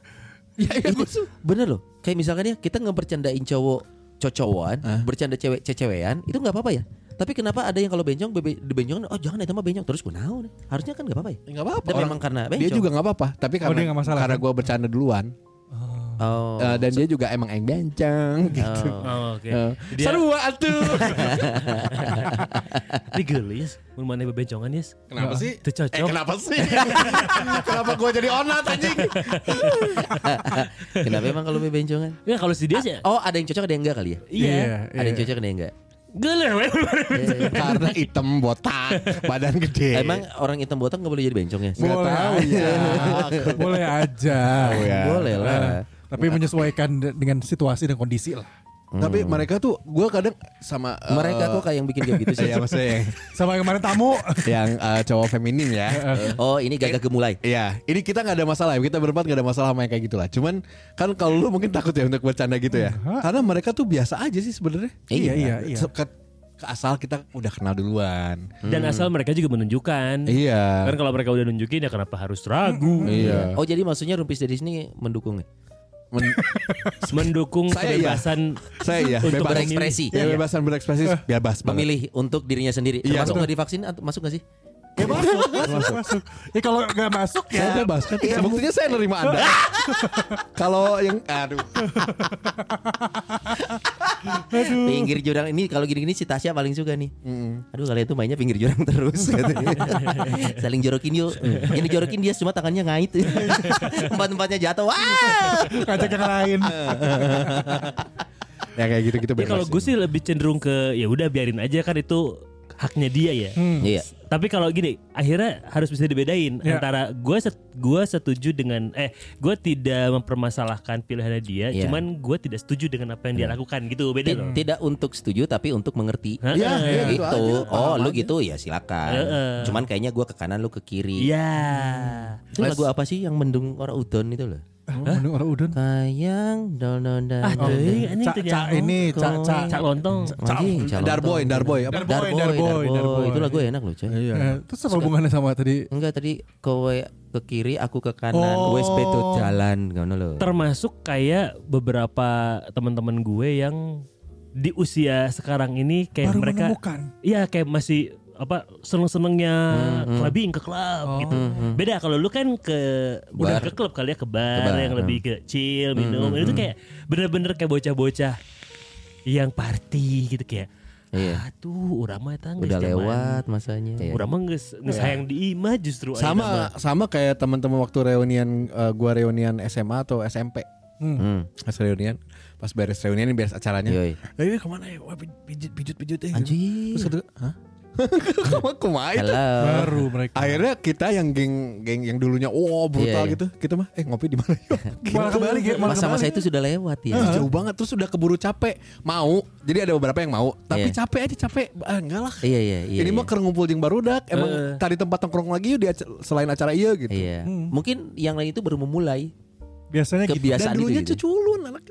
[SPEAKER 4] ya, ya
[SPEAKER 1] Itu bener loh. Kayak misalkan ya kita ngebercandain cowok cocowan,
[SPEAKER 4] Hah?
[SPEAKER 1] bercanda cewek cecewean, itu nggak apa-apa ya. Tapi kenapa ada yang kalau bencong bebe, dibencong, oh jangan itu mah bencong terus gue naon. Harusnya kan nggak apa-apa ya.
[SPEAKER 4] nggak apa-apa
[SPEAKER 1] Dan
[SPEAKER 4] Orang-
[SPEAKER 1] memang karena
[SPEAKER 4] dia juga nggak apa-apa tapi
[SPEAKER 3] Oh,
[SPEAKER 4] karena
[SPEAKER 3] dia nggak masalah,
[SPEAKER 4] karena
[SPEAKER 3] kan?
[SPEAKER 4] gue bercanda duluan
[SPEAKER 1] Oh.
[SPEAKER 4] eh, dan dia juga emang yang bencong gitu
[SPEAKER 1] Oh.
[SPEAKER 2] Oh, oke.
[SPEAKER 4] Eh,
[SPEAKER 2] Dia
[SPEAKER 4] seru atuh
[SPEAKER 2] Tapi gelis, mun maneh bebencongan yes.
[SPEAKER 4] kenapa sih
[SPEAKER 2] Itu cocok.
[SPEAKER 4] eh kenapa sih kenapa gue jadi onat anjing
[SPEAKER 1] Kenapa emang kalau bebencongan?
[SPEAKER 2] Ya kalau si dia sih
[SPEAKER 1] Oh ada yang cocok ada yang enggak kali ya?
[SPEAKER 2] iya.
[SPEAKER 1] Ada yang cocok ada yang enggak?
[SPEAKER 2] Gelis we.
[SPEAKER 4] karena hitam botak badan gede
[SPEAKER 1] Emang orang hitam botak nggak boleh jadi bencong ya?
[SPEAKER 3] Boleh
[SPEAKER 4] tahu
[SPEAKER 3] aja.
[SPEAKER 4] ya.
[SPEAKER 3] Boleh aja.
[SPEAKER 4] ya.
[SPEAKER 1] Boleh lah.
[SPEAKER 3] Tapi menyesuaikan de- dengan situasi dan kondisi lah.
[SPEAKER 4] Tapi mereka tuh gue kadang sama eh,
[SPEAKER 1] Mereka kok kayak yang bikin kayak gitu sih.
[SPEAKER 4] Iya maksudnya yang,
[SPEAKER 3] Sama yang kemarin tamu.
[SPEAKER 4] yang eh, cowok feminim ya.
[SPEAKER 1] Oh, ini gagah gemulai.
[SPEAKER 4] Iya, ini kita nggak ada masalah. Kita berempat nggak ada masalah sama yang kayak gitulah. Cuman kan kalau lu mungkin takut ya untuk bercanda gitu ya. Karena mereka tuh biasa aja sih sebenarnya.
[SPEAKER 3] Iya, iya, iya.
[SPEAKER 4] Se- Ke, ke asal kita udah kenal duluan.
[SPEAKER 2] Dan asal mereka juga menunjukkan.
[SPEAKER 4] Iya.
[SPEAKER 2] Kan kalau mereka udah nunjukin ya kenapa harus ragu?
[SPEAKER 4] Iya.
[SPEAKER 1] Oh, jadi maksudnya Rumpis dari sini mendukung ya?
[SPEAKER 4] Men-
[SPEAKER 2] Mendukung
[SPEAKER 4] Saya iya.
[SPEAKER 2] kebebasan
[SPEAKER 4] saya ya
[SPEAKER 2] Untuk
[SPEAKER 4] bebas
[SPEAKER 1] berekspresi.
[SPEAKER 4] Ya, bebasan berekspresi bebas banget.
[SPEAKER 1] Memilih untuk dirinya sendiri.
[SPEAKER 4] Iya,
[SPEAKER 1] Termasuk
[SPEAKER 4] betul.
[SPEAKER 1] nggak divaksin atau masuk nggak sih?
[SPEAKER 3] Ya masuk, masuk, masuk. Ya kalau nggak masuk
[SPEAKER 4] Saya
[SPEAKER 3] ya.
[SPEAKER 4] bebas kan. Buktinya saya nerima Anda. Kalau yang aduh.
[SPEAKER 1] Pinggir jurang ini kalau gini-gini si Tasya paling suka nih. Aduh kalian tuh mainnya pinggir jurang terus. Saling jorokin yuk. Yang dijorokin dia cuma tangannya ngait. Empat-empatnya jatuh. Wah.
[SPEAKER 3] Ngajak yang lain.
[SPEAKER 4] Ya kayak gitu-gitu
[SPEAKER 2] Ya kalau gue sih lebih cenderung ke ya udah biarin aja kan itu haknya dia ya.
[SPEAKER 1] Iya.
[SPEAKER 2] Tapi kalau gini, akhirnya harus bisa dibedain
[SPEAKER 3] Ya.
[SPEAKER 2] antara gue set, gua setuju dengan eh gue tidak mempermasalahkan pilihannya dia,
[SPEAKER 1] Iya.
[SPEAKER 2] cuman gue tidak setuju dengan apa yang dia lakukan gitu beda
[SPEAKER 1] Ti-
[SPEAKER 2] loh.
[SPEAKER 1] Tidak untuk setuju tapi untuk mengerti.
[SPEAKER 4] Iya, iya.
[SPEAKER 1] gitu.
[SPEAKER 4] aja,
[SPEAKER 1] oh, lu
[SPEAKER 4] aja.
[SPEAKER 1] gitu ya silakan.
[SPEAKER 2] Heeh.
[SPEAKER 1] Cuman kayaknya gua ke kanan lu ke kiri.
[SPEAKER 2] Iya.
[SPEAKER 1] Itu lagu apa sih yang mendung orang udon itu loh?
[SPEAKER 3] Menu orang udun.
[SPEAKER 1] Kayang don don dan
[SPEAKER 2] Ah,
[SPEAKER 1] don.
[SPEAKER 2] ini
[SPEAKER 3] Cak, cak ini, cak, cak.
[SPEAKER 2] Cak lontong.
[SPEAKER 1] Calon
[SPEAKER 4] Darboy. Darboy apa?
[SPEAKER 3] Darboy,
[SPEAKER 1] Darboy,
[SPEAKER 3] Darboy.
[SPEAKER 1] Itu lagu enak loh, coy.
[SPEAKER 4] Iya.
[SPEAKER 3] Eh, Terus apa hubungannya sama tadi?
[SPEAKER 1] Enggak tadi kowe ke kiri, aku ke kanan.
[SPEAKER 3] Oh.
[SPEAKER 1] Wes beto jalan, ngono loh.
[SPEAKER 2] Termasuk kayak beberapa teman-teman gue yang di usia sekarang ini kayak
[SPEAKER 3] Baru
[SPEAKER 2] mereka
[SPEAKER 3] menemukan.
[SPEAKER 2] Iya kayak masih apa seneng-senengnya clubbing ke klub gitu. Beda kalau lu kan ke udah
[SPEAKER 1] Bar.
[SPEAKER 2] ke klub kali ya ke bar,
[SPEAKER 1] Ke bar,
[SPEAKER 2] yang lebih ke chill minum. Itu kayak bener-bener kayak bocah-bocah yang party gitu kayak.
[SPEAKER 1] Iya.
[SPEAKER 2] Aduh, urang mah eta geus
[SPEAKER 1] Udah
[SPEAKER 2] zaman-
[SPEAKER 1] lewat masanya. Iya.
[SPEAKER 2] Urang mah geus geus hayang di imah justru ayeuna mah.
[SPEAKER 4] Sama sama kayak teman-teman waktu reunian eh, gua reunian SMA atau SMP.
[SPEAKER 1] Hmm.
[SPEAKER 4] Pas reunian, pas beres reunian ini beres acaranya.
[SPEAKER 1] Yoi.
[SPEAKER 4] Eh, ini ke mana ya? Wah, pijit pijit pijit eh.
[SPEAKER 1] Anjir.
[SPEAKER 4] Terus kata, hah? Ke mana kumaha itu?
[SPEAKER 3] Baru mereka.
[SPEAKER 4] Akhirnya kita yang geng geng yang dulunya wow brutal
[SPEAKER 1] Iya, iya.
[SPEAKER 4] gitu, kita mah eh ngopi di mana yuk?
[SPEAKER 3] Malah kembali, malah
[SPEAKER 1] Masa-masa itu sudah lewat ya.
[SPEAKER 4] Ih, jauh banget terus udah keburu capek mau jadi ada beberapa yang mau tapi
[SPEAKER 1] Iya.
[SPEAKER 4] capek aja capek ah, enggak lah
[SPEAKER 1] Iya iya iya.
[SPEAKER 4] ini
[SPEAKER 1] iya.
[SPEAKER 4] mah keur ngumpul jeung barudak emang tadi tempat nongkrong lagi yuk di selain acara iya gitu
[SPEAKER 1] Iya. Mungkin yang lain itu baru memulai
[SPEAKER 3] Biasanya gitu.
[SPEAKER 1] kebiasaan
[SPEAKER 4] dan dulunya
[SPEAKER 1] itu. gitu.
[SPEAKER 4] ceculun anak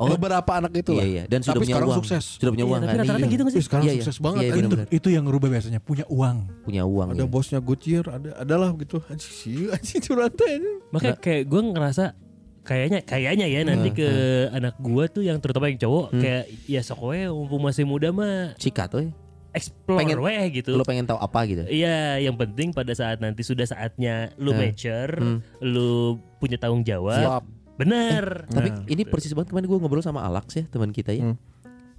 [SPEAKER 1] Oh.
[SPEAKER 4] beberapa anak itu lah
[SPEAKER 1] Iya iya. Dan sudah
[SPEAKER 4] tapi
[SPEAKER 1] punya
[SPEAKER 4] sekarang
[SPEAKER 1] uang.
[SPEAKER 4] sukses
[SPEAKER 1] Sudah punya
[SPEAKER 2] Iya,
[SPEAKER 1] uang
[SPEAKER 2] tapi
[SPEAKER 1] kan.
[SPEAKER 2] rata-rata
[SPEAKER 1] Iya.
[SPEAKER 2] gitu nggak sih?
[SPEAKER 4] Ih, sekarang
[SPEAKER 1] Iya, iya.
[SPEAKER 4] sukses banget
[SPEAKER 1] Iya,
[SPEAKER 4] anjing.
[SPEAKER 1] benar-benar.
[SPEAKER 3] Itu yang ngerubah biasanya punya uang.
[SPEAKER 1] Punya uang
[SPEAKER 4] ada
[SPEAKER 1] ya.
[SPEAKER 4] bosnya Goodyear ada adalah gitu anjing sih anjing curhat.
[SPEAKER 2] Makanya kayak gue ngerasa kayaknya kayaknya ya nanti ke anak gua tuh yang terutama yang cowok kayak ya sok we mumpung masih muda mah
[SPEAKER 1] Cikat tuh.
[SPEAKER 2] explore
[SPEAKER 1] Pengen-
[SPEAKER 2] weh gitu.
[SPEAKER 1] Lo pengen tahu apa gitu?
[SPEAKER 2] Iya, yang penting pada saat nanti sudah saatnya lu
[SPEAKER 1] Hmm.
[SPEAKER 2] mature,
[SPEAKER 1] Hmm.
[SPEAKER 2] lu punya tanggung jawab.
[SPEAKER 4] Siap.
[SPEAKER 2] Bener.
[SPEAKER 1] Tapi
[SPEAKER 2] Nah,
[SPEAKER 1] ini persis banget kemarin gue ngobrol sama Alex ya teman kita ya.
[SPEAKER 4] Hmm.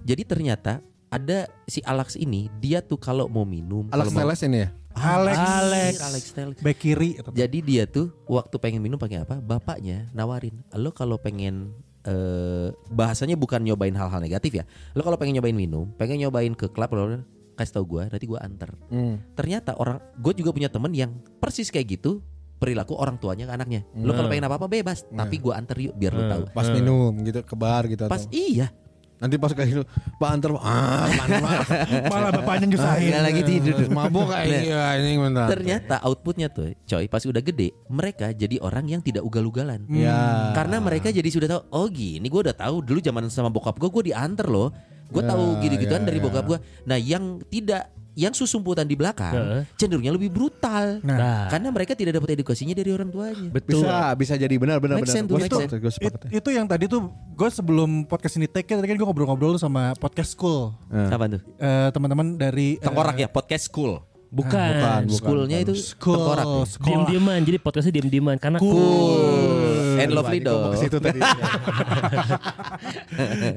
[SPEAKER 1] Jadi ternyata ada si Alex ini dia tuh kalau mau minum,
[SPEAKER 4] Alex
[SPEAKER 1] kalau mau
[SPEAKER 4] Teles ini ya
[SPEAKER 3] Alex.
[SPEAKER 1] Alex, Alex Teles.
[SPEAKER 3] Back kiri.
[SPEAKER 1] Jadi dia tuh waktu pengen minum pakai apa? Bapaknya nawarin, lo kalau pengen eh, bahasanya bukan nyobain hal-hal negatif ya. Lo kalau pengen nyobain minum, pengen nyobain ke klub, lo kasih tau gue, nanti gue anter.
[SPEAKER 4] Hmm.
[SPEAKER 1] Ternyata orang, gue juga punya temen yang persis kayak gitu perilaku orang tuanya ke anaknya. Lo kalau pengen apa apa bebas, tapi gue anter yuk biar lo tahu.
[SPEAKER 4] pas minum gitu ke bar gitu
[SPEAKER 1] Pas
[SPEAKER 4] atau
[SPEAKER 1] iya,
[SPEAKER 4] nanti pas kayak gitu Pak antar ah
[SPEAKER 3] Malah bapaknya nyusahin.
[SPEAKER 1] Nggak lagi tidur.
[SPEAKER 4] mabuk kayak iya ini bentar
[SPEAKER 1] ternyata outputnya tuh, coy, pas udah gede, mereka jadi orang yang tidak ugal-ugalan.
[SPEAKER 4] ya
[SPEAKER 1] Karena mereka jadi sudah tahu, oh gini gue udah tahu dulu zaman sama bokap gue, gue diantar loh. Gue
[SPEAKER 4] Ya,
[SPEAKER 1] tahu gitu-gituan
[SPEAKER 4] ya,
[SPEAKER 1] dari
[SPEAKER 4] ya.
[SPEAKER 1] bokap gue. Nah yang tidak, yang susumputan di belakang,
[SPEAKER 2] Heeh.
[SPEAKER 1] cenderungnya lebih brutal.
[SPEAKER 2] Nah,
[SPEAKER 1] Karena mereka tidak dapat edukasinya dari orang tuanya.
[SPEAKER 2] betul.
[SPEAKER 4] bisa bisa jadi benar benar benar
[SPEAKER 1] sense,
[SPEAKER 4] Gua
[SPEAKER 1] make
[SPEAKER 4] sepakat,
[SPEAKER 1] sense.
[SPEAKER 4] gua
[SPEAKER 3] It-
[SPEAKER 4] sepakat ya.
[SPEAKER 3] itu yang tadi tuh gue sebelum podcast ini take tadi kan gue ngobrol-ngobrol sama podcast school
[SPEAKER 1] Apa tuh?
[SPEAKER 3] Eh, teman-teman dari eh,
[SPEAKER 1] Tengkorak ya, podcast school.
[SPEAKER 2] Bukan.
[SPEAKER 4] bukan, bukan.
[SPEAKER 1] Schoolnya itu
[SPEAKER 3] school
[SPEAKER 1] tengkorak. ya?
[SPEAKER 3] sekolah.
[SPEAKER 2] Diem-dieman. Jadi podcastnya diem-dieman. Karena
[SPEAKER 1] Cool. And lovely dong.
[SPEAKER 4] ke situ tadi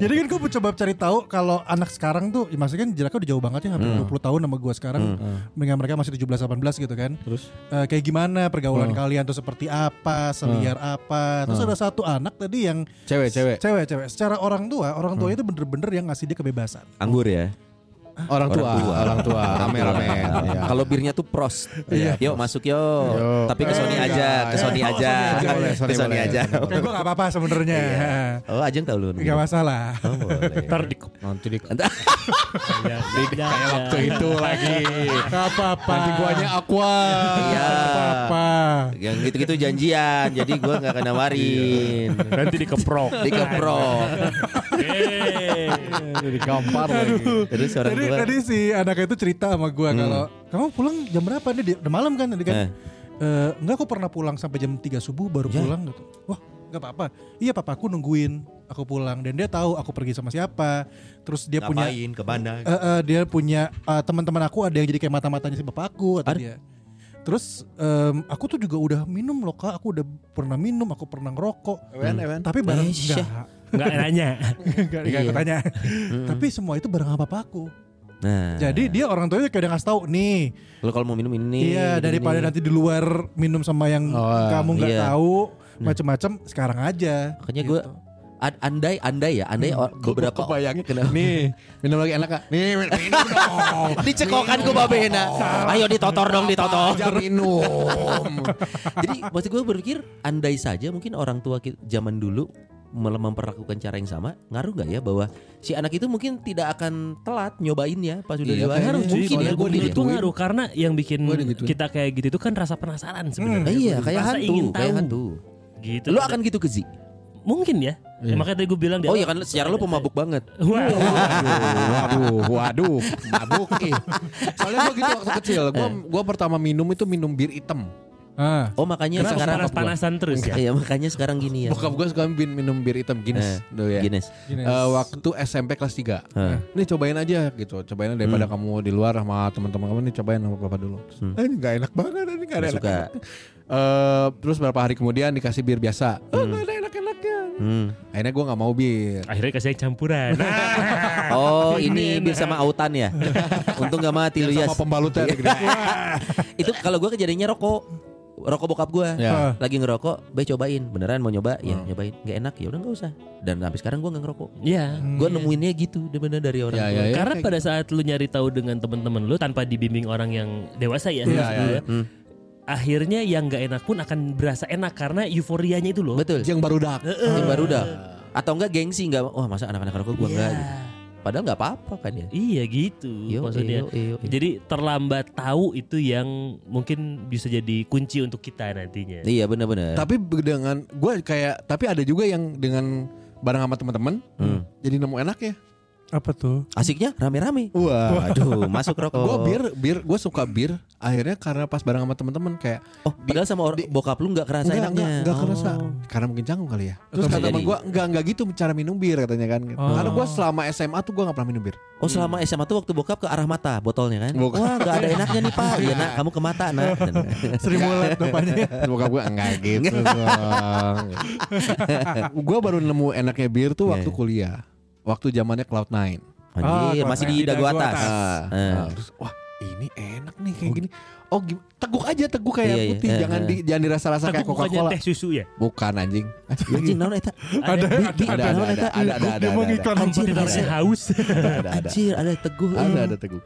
[SPEAKER 3] Jadi kan gue coba cari tahu kalau anak sekarang tuh, ya maksudnya kan jaraknya udah jauh banget ya, hampir 20 tahun sama gue sekarang. Dengan mereka masih 17-18 gitu kan.
[SPEAKER 4] terus
[SPEAKER 3] Eh, kayak gimana pergaulan kalian tuh seperti apa, seliar apa. Terus ada satu anak tadi yang
[SPEAKER 4] cewek cewek
[SPEAKER 3] cewek-cewek. Secara orang tua, orang tuanya itu bener-bener yang ngasih dia kebebasan.
[SPEAKER 1] Anggur ya.
[SPEAKER 4] Orang tua,
[SPEAKER 1] Orang tua.
[SPEAKER 4] orang tua, rame-rame. Iya.
[SPEAKER 1] Kalau birnya tuh pros. Yuk masuk yo.
[SPEAKER 4] Yo.
[SPEAKER 1] Tapi ke Sony
[SPEAKER 3] Eh,
[SPEAKER 1] aja, ke. Sony aja.
[SPEAKER 4] Sony boleh, Sony
[SPEAKER 1] Ke Sony aja.
[SPEAKER 3] Gue gak apa-apa sebenarnya.
[SPEAKER 1] Oh, Ajeng tahu lu.
[SPEAKER 3] Gak masalah.
[SPEAKER 1] Oh.
[SPEAKER 2] Ntar di
[SPEAKER 4] Nanti di
[SPEAKER 2] ya, ya,
[SPEAKER 4] kayak waktu itu lagi.
[SPEAKER 3] Gak apa-apa.
[SPEAKER 4] Nanti guanya aqua.
[SPEAKER 1] Iya.
[SPEAKER 3] Gak apa-apa.
[SPEAKER 1] Yang gitu-gitu janjian, jadi gua nggak akan nawarin.
[SPEAKER 2] nanti dikeprok.
[SPEAKER 1] Dikeprok.
[SPEAKER 2] Eh.
[SPEAKER 4] Digampar lagi.
[SPEAKER 1] Terus orang
[SPEAKER 3] Tadi,
[SPEAKER 1] tua.
[SPEAKER 3] tadi si anak itu cerita sama gue kalau kamu pulang jam berapa nih? Dia- Udah malam kan tadi kan?
[SPEAKER 1] Eh.
[SPEAKER 3] "Eh, enggak aku pernah pulang sampai jam 3 subuh baru
[SPEAKER 1] Ya.
[SPEAKER 3] pulang gitu. Wah nggak apa-apa. Iya papaku nungguin aku pulang dan dia tahu aku pergi sama siapa. Terus dia punya
[SPEAKER 1] Ngapain ke mana?
[SPEAKER 3] Eh, eh, dia punya eh, teman-teman aku ada yang jadi kayak mata-matanya si bapakku
[SPEAKER 1] Ada?
[SPEAKER 3] dia. Terus em, aku tuh juga udah minum loh kak, aku udah pernah minum, aku pernah ngerokok.
[SPEAKER 4] Ewen, Ewen.
[SPEAKER 3] Tapi barang
[SPEAKER 1] Eh,
[SPEAKER 3] enggak,
[SPEAKER 1] syah.
[SPEAKER 2] Nggak nanya.
[SPEAKER 3] enggak, enggak
[SPEAKER 1] Iya.
[SPEAKER 3] aku tanya. Tapi semua itu barang apa papaku.
[SPEAKER 1] Nah,
[SPEAKER 3] Jadi dia orang tuanya kayak udah ngasih tahu nih,
[SPEAKER 1] lo kalau mau minum ini.
[SPEAKER 3] iya
[SPEAKER 1] ini,
[SPEAKER 3] daripada
[SPEAKER 1] ini.
[SPEAKER 3] nanti di luar minum sama yang
[SPEAKER 4] Oh,
[SPEAKER 3] kamu nggak
[SPEAKER 1] iya.
[SPEAKER 3] tahu macem-macem sekarang aja.
[SPEAKER 1] Makanya gue
[SPEAKER 3] Gitu.
[SPEAKER 1] ad- andai andai ya, andai or- beberapa
[SPEAKER 4] Kebayangnya Nih, minum lagi enak kak. Nih, min- minum dong.
[SPEAKER 1] dicekokan ku babena. Ayo ditotor dong, ditotor.
[SPEAKER 4] Aja minum.
[SPEAKER 1] Jadi maksud gue berpikir andai saja mungkin orang tua ki- zaman dulu malah memperlakukan cara yang sama ngaruh nggak ya bahwa si anak itu mungkin tidak akan telat nyobainnya pas udah
[SPEAKER 4] Iya,
[SPEAKER 1] dewasa
[SPEAKER 4] kayaknya
[SPEAKER 2] Ngaruh
[SPEAKER 1] mungkin ya
[SPEAKER 2] gue
[SPEAKER 1] gue
[SPEAKER 2] ngaruh karena yang bikin kita kayak gitu itu kan rasa penasaran sebenarnya.
[SPEAKER 1] iya kayak hantu kayak hantu
[SPEAKER 2] Gitu.
[SPEAKER 1] lu akan gitu ke Zi
[SPEAKER 2] mungkin ya. Ya, makanya tadi gue bilang
[SPEAKER 1] oh iya kan secara lu pemabuk banget
[SPEAKER 2] Wah,
[SPEAKER 4] Waduh, waduh, mabuk ih. Soalnya gue gitu waktu kecil, gue gua pertama minum itu minum bir hitam.
[SPEAKER 3] Ah.
[SPEAKER 1] oh makanya
[SPEAKER 2] Kenapa
[SPEAKER 1] sekarang
[SPEAKER 2] panas-panasan terus ya?
[SPEAKER 1] Iya makanya sekarang gini ya
[SPEAKER 4] Bokap gue suka min- minum bir hitam Guinness dulu ya.
[SPEAKER 1] Guinness
[SPEAKER 3] Guinness.
[SPEAKER 4] Eh, waktu SMP kelas 3
[SPEAKER 1] Hah.
[SPEAKER 4] Nih cobain aja gitu Cobain aja daripada kamu di luar sama teman-teman kamu nih cobain sama bapak dulu Terus,
[SPEAKER 1] Hmm.
[SPEAKER 4] "Eh, Ini gak enak banget Ini gak
[SPEAKER 1] suka.
[SPEAKER 4] enak Eh, Terus beberapa hari kemudian dikasih bir biasa Oh gak ada enak-enaknya
[SPEAKER 1] Hmm.
[SPEAKER 4] Akhirnya gue gak mau bir.
[SPEAKER 2] Akhirnya kasih yang campuran.
[SPEAKER 1] Oh ini bir sama autan ya? Untung gak mati lu ya
[SPEAKER 4] Sama pembalutnya gitu.
[SPEAKER 1] Itu kalau gue kejadiannya rokok. Rokok bokap gue
[SPEAKER 4] Ya.
[SPEAKER 1] Lagi ngerokok Be cobain. Beneran mau nyoba? Ya nyobain. Gak enak ya udah gak usah. Dan sampai sekarang gue gak ngerokok.
[SPEAKER 2] Iya.
[SPEAKER 1] Gue nemuinnya gitu Bener dari orang
[SPEAKER 4] Ya,
[SPEAKER 1] tua.
[SPEAKER 4] ya, ya.
[SPEAKER 2] Karena pada saat lu nyari tahu dengan teman-teman lu tanpa dibimbing orang yang dewasa ya,
[SPEAKER 4] Iya, iya,
[SPEAKER 2] gue
[SPEAKER 4] iya.
[SPEAKER 2] ya,
[SPEAKER 1] Hmm.
[SPEAKER 2] Akhirnya yang nggak enak pun akan berasa enak karena euforianya itu loh.
[SPEAKER 1] Betul
[SPEAKER 4] Yang baru dak
[SPEAKER 1] Yang baru dah Atau enggak gengsi enggak Wah masa anak-anak gue enggak
[SPEAKER 2] Iya.
[SPEAKER 1] gitu. Padahal nggak apa-apa kan ya
[SPEAKER 2] Iya gitu
[SPEAKER 1] Yo,
[SPEAKER 2] maksudnya.
[SPEAKER 1] iyo, iyo, iyo.
[SPEAKER 2] Jadi terlambat tahu itu yang mungkin bisa jadi kunci untuk kita nantinya.
[SPEAKER 1] Iya bener-bener
[SPEAKER 4] Tapi dengan gue kayak Tapi ada juga yang dengan Bareng sama teman-teman
[SPEAKER 1] Hmm.
[SPEAKER 4] Jadi nemu enak ya
[SPEAKER 3] Apa tuh?
[SPEAKER 1] Asiknya rame-rame
[SPEAKER 4] Wah
[SPEAKER 1] Waduh masuk rokok
[SPEAKER 4] Gue bir, bir, gue suka bir. Akhirnya karena pas bareng sama temen-temen kayak
[SPEAKER 1] Oh padahal sama or- bokap lu nggak kerasa
[SPEAKER 4] enggak,
[SPEAKER 1] enaknya
[SPEAKER 4] enggak, enggak
[SPEAKER 1] Oh.
[SPEAKER 4] kerasa. Karena mungkin canggung kali ya. Terus kata temen gue enggak enggak gitu cara minum bir katanya kan.
[SPEAKER 3] Oh.
[SPEAKER 4] Karena gue selama SMA tuh gue nggak pernah minum bir.
[SPEAKER 1] Oh selama SMA tuh waktu bokap ke arah mata botolnya kan
[SPEAKER 4] Bukan.
[SPEAKER 1] Wah gak ada enaknya nih pak Iya nak kamu ke mata nak
[SPEAKER 3] Sering mulet bapaknya.
[SPEAKER 4] Bokap gue enggak gitu. gue baru nemu enaknya bir tuh waktu
[SPEAKER 1] Iya.
[SPEAKER 4] kuliah. Waktu zamannya Cloud Nine.
[SPEAKER 1] Anjir
[SPEAKER 3] Ah,
[SPEAKER 1] masih
[SPEAKER 3] di
[SPEAKER 1] di dagu atas,
[SPEAKER 3] atas.
[SPEAKER 4] Ah,
[SPEAKER 1] Eh.
[SPEAKER 4] ah, terus wah ini enak nih kayak gini. Oh gim- teguk aja teguk kayak
[SPEAKER 1] Iya, iya.
[SPEAKER 4] putih
[SPEAKER 1] Eh,
[SPEAKER 4] jangan
[SPEAKER 1] eh.
[SPEAKER 4] di jangan dirasa-rasa kayak Coca-Cola.
[SPEAKER 2] teh susu ya?
[SPEAKER 4] Bukan anjing.
[SPEAKER 1] Anjing naon eta
[SPEAKER 3] Ada, ada,
[SPEAKER 4] ada, ada, ada, ada, ada,
[SPEAKER 3] mau
[SPEAKER 1] Anjir, ada.
[SPEAKER 2] haus.
[SPEAKER 4] ada, ada, ada.
[SPEAKER 1] Anjir ada teguh
[SPEAKER 4] ada ada teguh.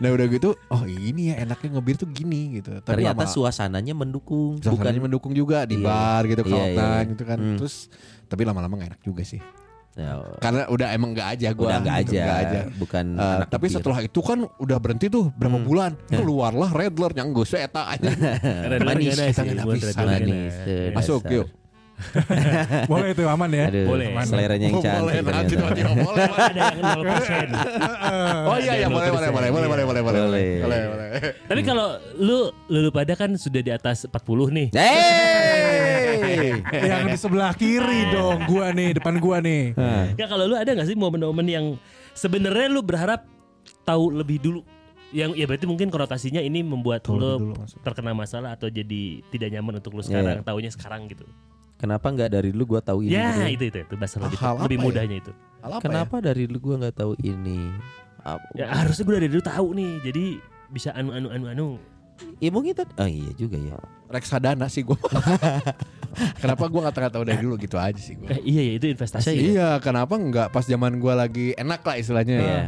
[SPEAKER 4] Nah udah gitu, oh ini ya enaknya ngebir tuh gini gitu. Tapi
[SPEAKER 1] Ternyata suasananya mendukung
[SPEAKER 4] suasananya
[SPEAKER 1] Bukan
[SPEAKER 4] mendukung juga di
[SPEAKER 1] Iya.
[SPEAKER 4] bar gitu,
[SPEAKER 1] Iya,
[SPEAKER 4] Cloud
[SPEAKER 1] iya,
[SPEAKER 4] Nine
[SPEAKER 1] iya.
[SPEAKER 4] gitu kan.
[SPEAKER 1] Hmm.
[SPEAKER 4] Terus tapi lama-lama gak enak juga sih.
[SPEAKER 1] Ya,
[SPEAKER 4] Karena udah emang gak aja gua.
[SPEAKER 1] Udah nggak
[SPEAKER 4] gitu,
[SPEAKER 1] aja,
[SPEAKER 4] nggak aja.
[SPEAKER 1] Bukan anak
[SPEAKER 4] tapi
[SPEAKER 1] bir.
[SPEAKER 4] setelah itu kan udah berhenti tuh berapa
[SPEAKER 1] Hmm.
[SPEAKER 4] bulan keluarlah Redler yang gue eta aja
[SPEAKER 1] Manis,
[SPEAKER 2] Manis,
[SPEAKER 4] kita nggak
[SPEAKER 1] manis, eh,
[SPEAKER 4] masuk yuk
[SPEAKER 3] Boleh itu aman ya.
[SPEAKER 1] Aduh,
[SPEAKER 2] Boleh.
[SPEAKER 1] seleranya yang
[SPEAKER 4] Oh,
[SPEAKER 1] cantik
[SPEAKER 4] boleh nah, tiba-tiba boleh
[SPEAKER 2] Ada yang 0%.
[SPEAKER 4] oh iya iya boleh boleh boleh boleh boleh boleh boleh
[SPEAKER 1] Boleh.
[SPEAKER 4] boleh boleh
[SPEAKER 2] Tapi kalau lu lu pada kan sudah di atas 40 nih.
[SPEAKER 3] Yang di sebelah kiri dong, gua nih, depan gua nih.
[SPEAKER 2] Ya kalau lu ada gak sih momen-momen yang sebenarnya lu berharap tahu lebih dulu? Yang ya berarti mungkin konotasinya ini membuat
[SPEAKER 4] Tahu
[SPEAKER 2] lu
[SPEAKER 4] lebih dulu
[SPEAKER 2] terkena masalah atau jadi tidak nyaman untuk lu
[SPEAKER 1] Iya,
[SPEAKER 2] sekarang,
[SPEAKER 1] iya.
[SPEAKER 2] taunya sekarang gitu.
[SPEAKER 1] Kenapa nggak dari dulu gua tahu ini?
[SPEAKER 2] ya,
[SPEAKER 1] gitu?
[SPEAKER 2] itu itu itu bahasa lebih,
[SPEAKER 4] Hal apa
[SPEAKER 2] lebih
[SPEAKER 4] ya?
[SPEAKER 2] mudahnya itu.
[SPEAKER 4] Hal apa
[SPEAKER 1] Kenapa dari dulu gua nggak tahu ini? Apa-
[SPEAKER 2] Ya harusnya gue dari dulu tahu nih. Jadi bisa anu anu anu anu.
[SPEAKER 1] Ya mungkin tadi. Oh iya juga ya.
[SPEAKER 4] Reksadana sih gue. kenapa gue nggak tahu dari dulu gitu aja sih gue.
[SPEAKER 2] Eh, iya ya itu investasi. ya.
[SPEAKER 4] Iya, kenapa nggak pas zaman gue lagi enak lah istilahnya ya.
[SPEAKER 1] Iya.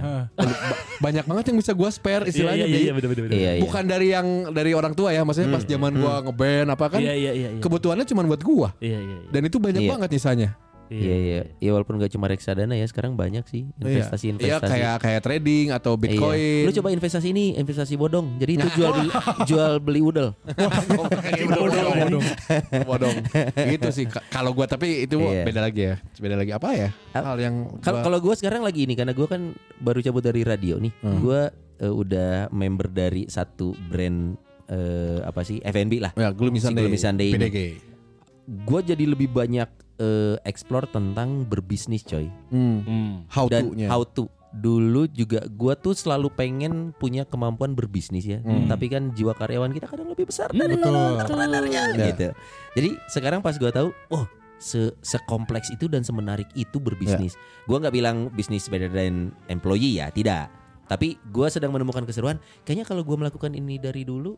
[SPEAKER 4] Banyak banget yang bisa gue spare
[SPEAKER 2] Iya
[SPEAKER 4] istilahnya.
[SPEAKER 2] iya iya.
[SPEAKER 1] Iya iya.
[SPEAKER 4] Bukan dari yang dari orang tua ya, maksudnya pas zaman gue ngeband apa kan.
[SPEAKER 2] Iya iya iya. iya.
[SPEAKER 4] Kebutuhannya cuma buat gue.
[SPEAKER 2] Iya iya. iya.
[SPEAKER 4] Dan itu banyak
[SPEAKER 1] Iya.
[SPEAKER 4] banget nyisanya.
[SPEAKER 1] Iya iya. Ya walaupun gak cuma reksadana ya, sekarang banyak sih
[SPEAKER 4] Iya,
[SPEAKER 1] investasi-investasi.
[SPEAKER 4] kayak kayak trading atau
[SPEAKER 1] Iya.
[SPEAKER 4] Bitcoin.
[SPEAKER 1] Lu coba investasi ini, investasi bodong. Jadi itu jual beli, jual beli udel.
[SPEAKER 4] bodong, bodong. bodong. Gitu sih. Ka- Kalau gua tapi itu
[SPEAKER 1] Iya.
[SPEAKER 4] beda lagi ya. Beda lagi apa ya? Hal yang
[SPEAKER 1] Kalau
[SPEAKER 4] gua-
[SPEAKER 1] kalau gue sekarang lagi ini karena gue kan baru cabut dari radio nih.
[SPEAKER 4] Hmm.
[SPEAKER 1] Gue udah member dari satu brand eh, apa sih F&B lah.
[SPEAKER 4] ya Gloomy
[SPEAKER 1] si
[SPEAKER 4] Sunday.
[SPEAKER 1] Gloomy Sunday ini.
[SPEAKER 4] PDG.
[SPEAKER 1] Gue jadi lebih banyak eh, explore tentang berbisnis coy
[SPEAKER 4] Hmm.
[SPEAKER 2] Hmm.
[SPEAKER 4] How
[SPEAKER 1] dan
[SPEAKER 4] to-nya.
[SPEAKER 1] how to. Dulu juga gue tuh selalu pengen punya kemampuan berbisnis ya.
[SPEAKER 4] Hmm.
[SPEAKER 1] Tapi kan jiwa karyawan kita kadang lebih besar dari
[SPEAKER 3] Betul.
[SPEAKER 1] entrepreneurnya
[SPEAKER 4] Ya.
[SPEAKER 1] gitu. Jadi sekarang pas gue tahu, oh se sekompleks itu dan semenarik itu berbisnis. Gua nggak bilang bisnis better than employee ya, tidak. Tapi gua sedang menemukan keseruan. Kayaknya kalau gua melakukan ini dari dulu,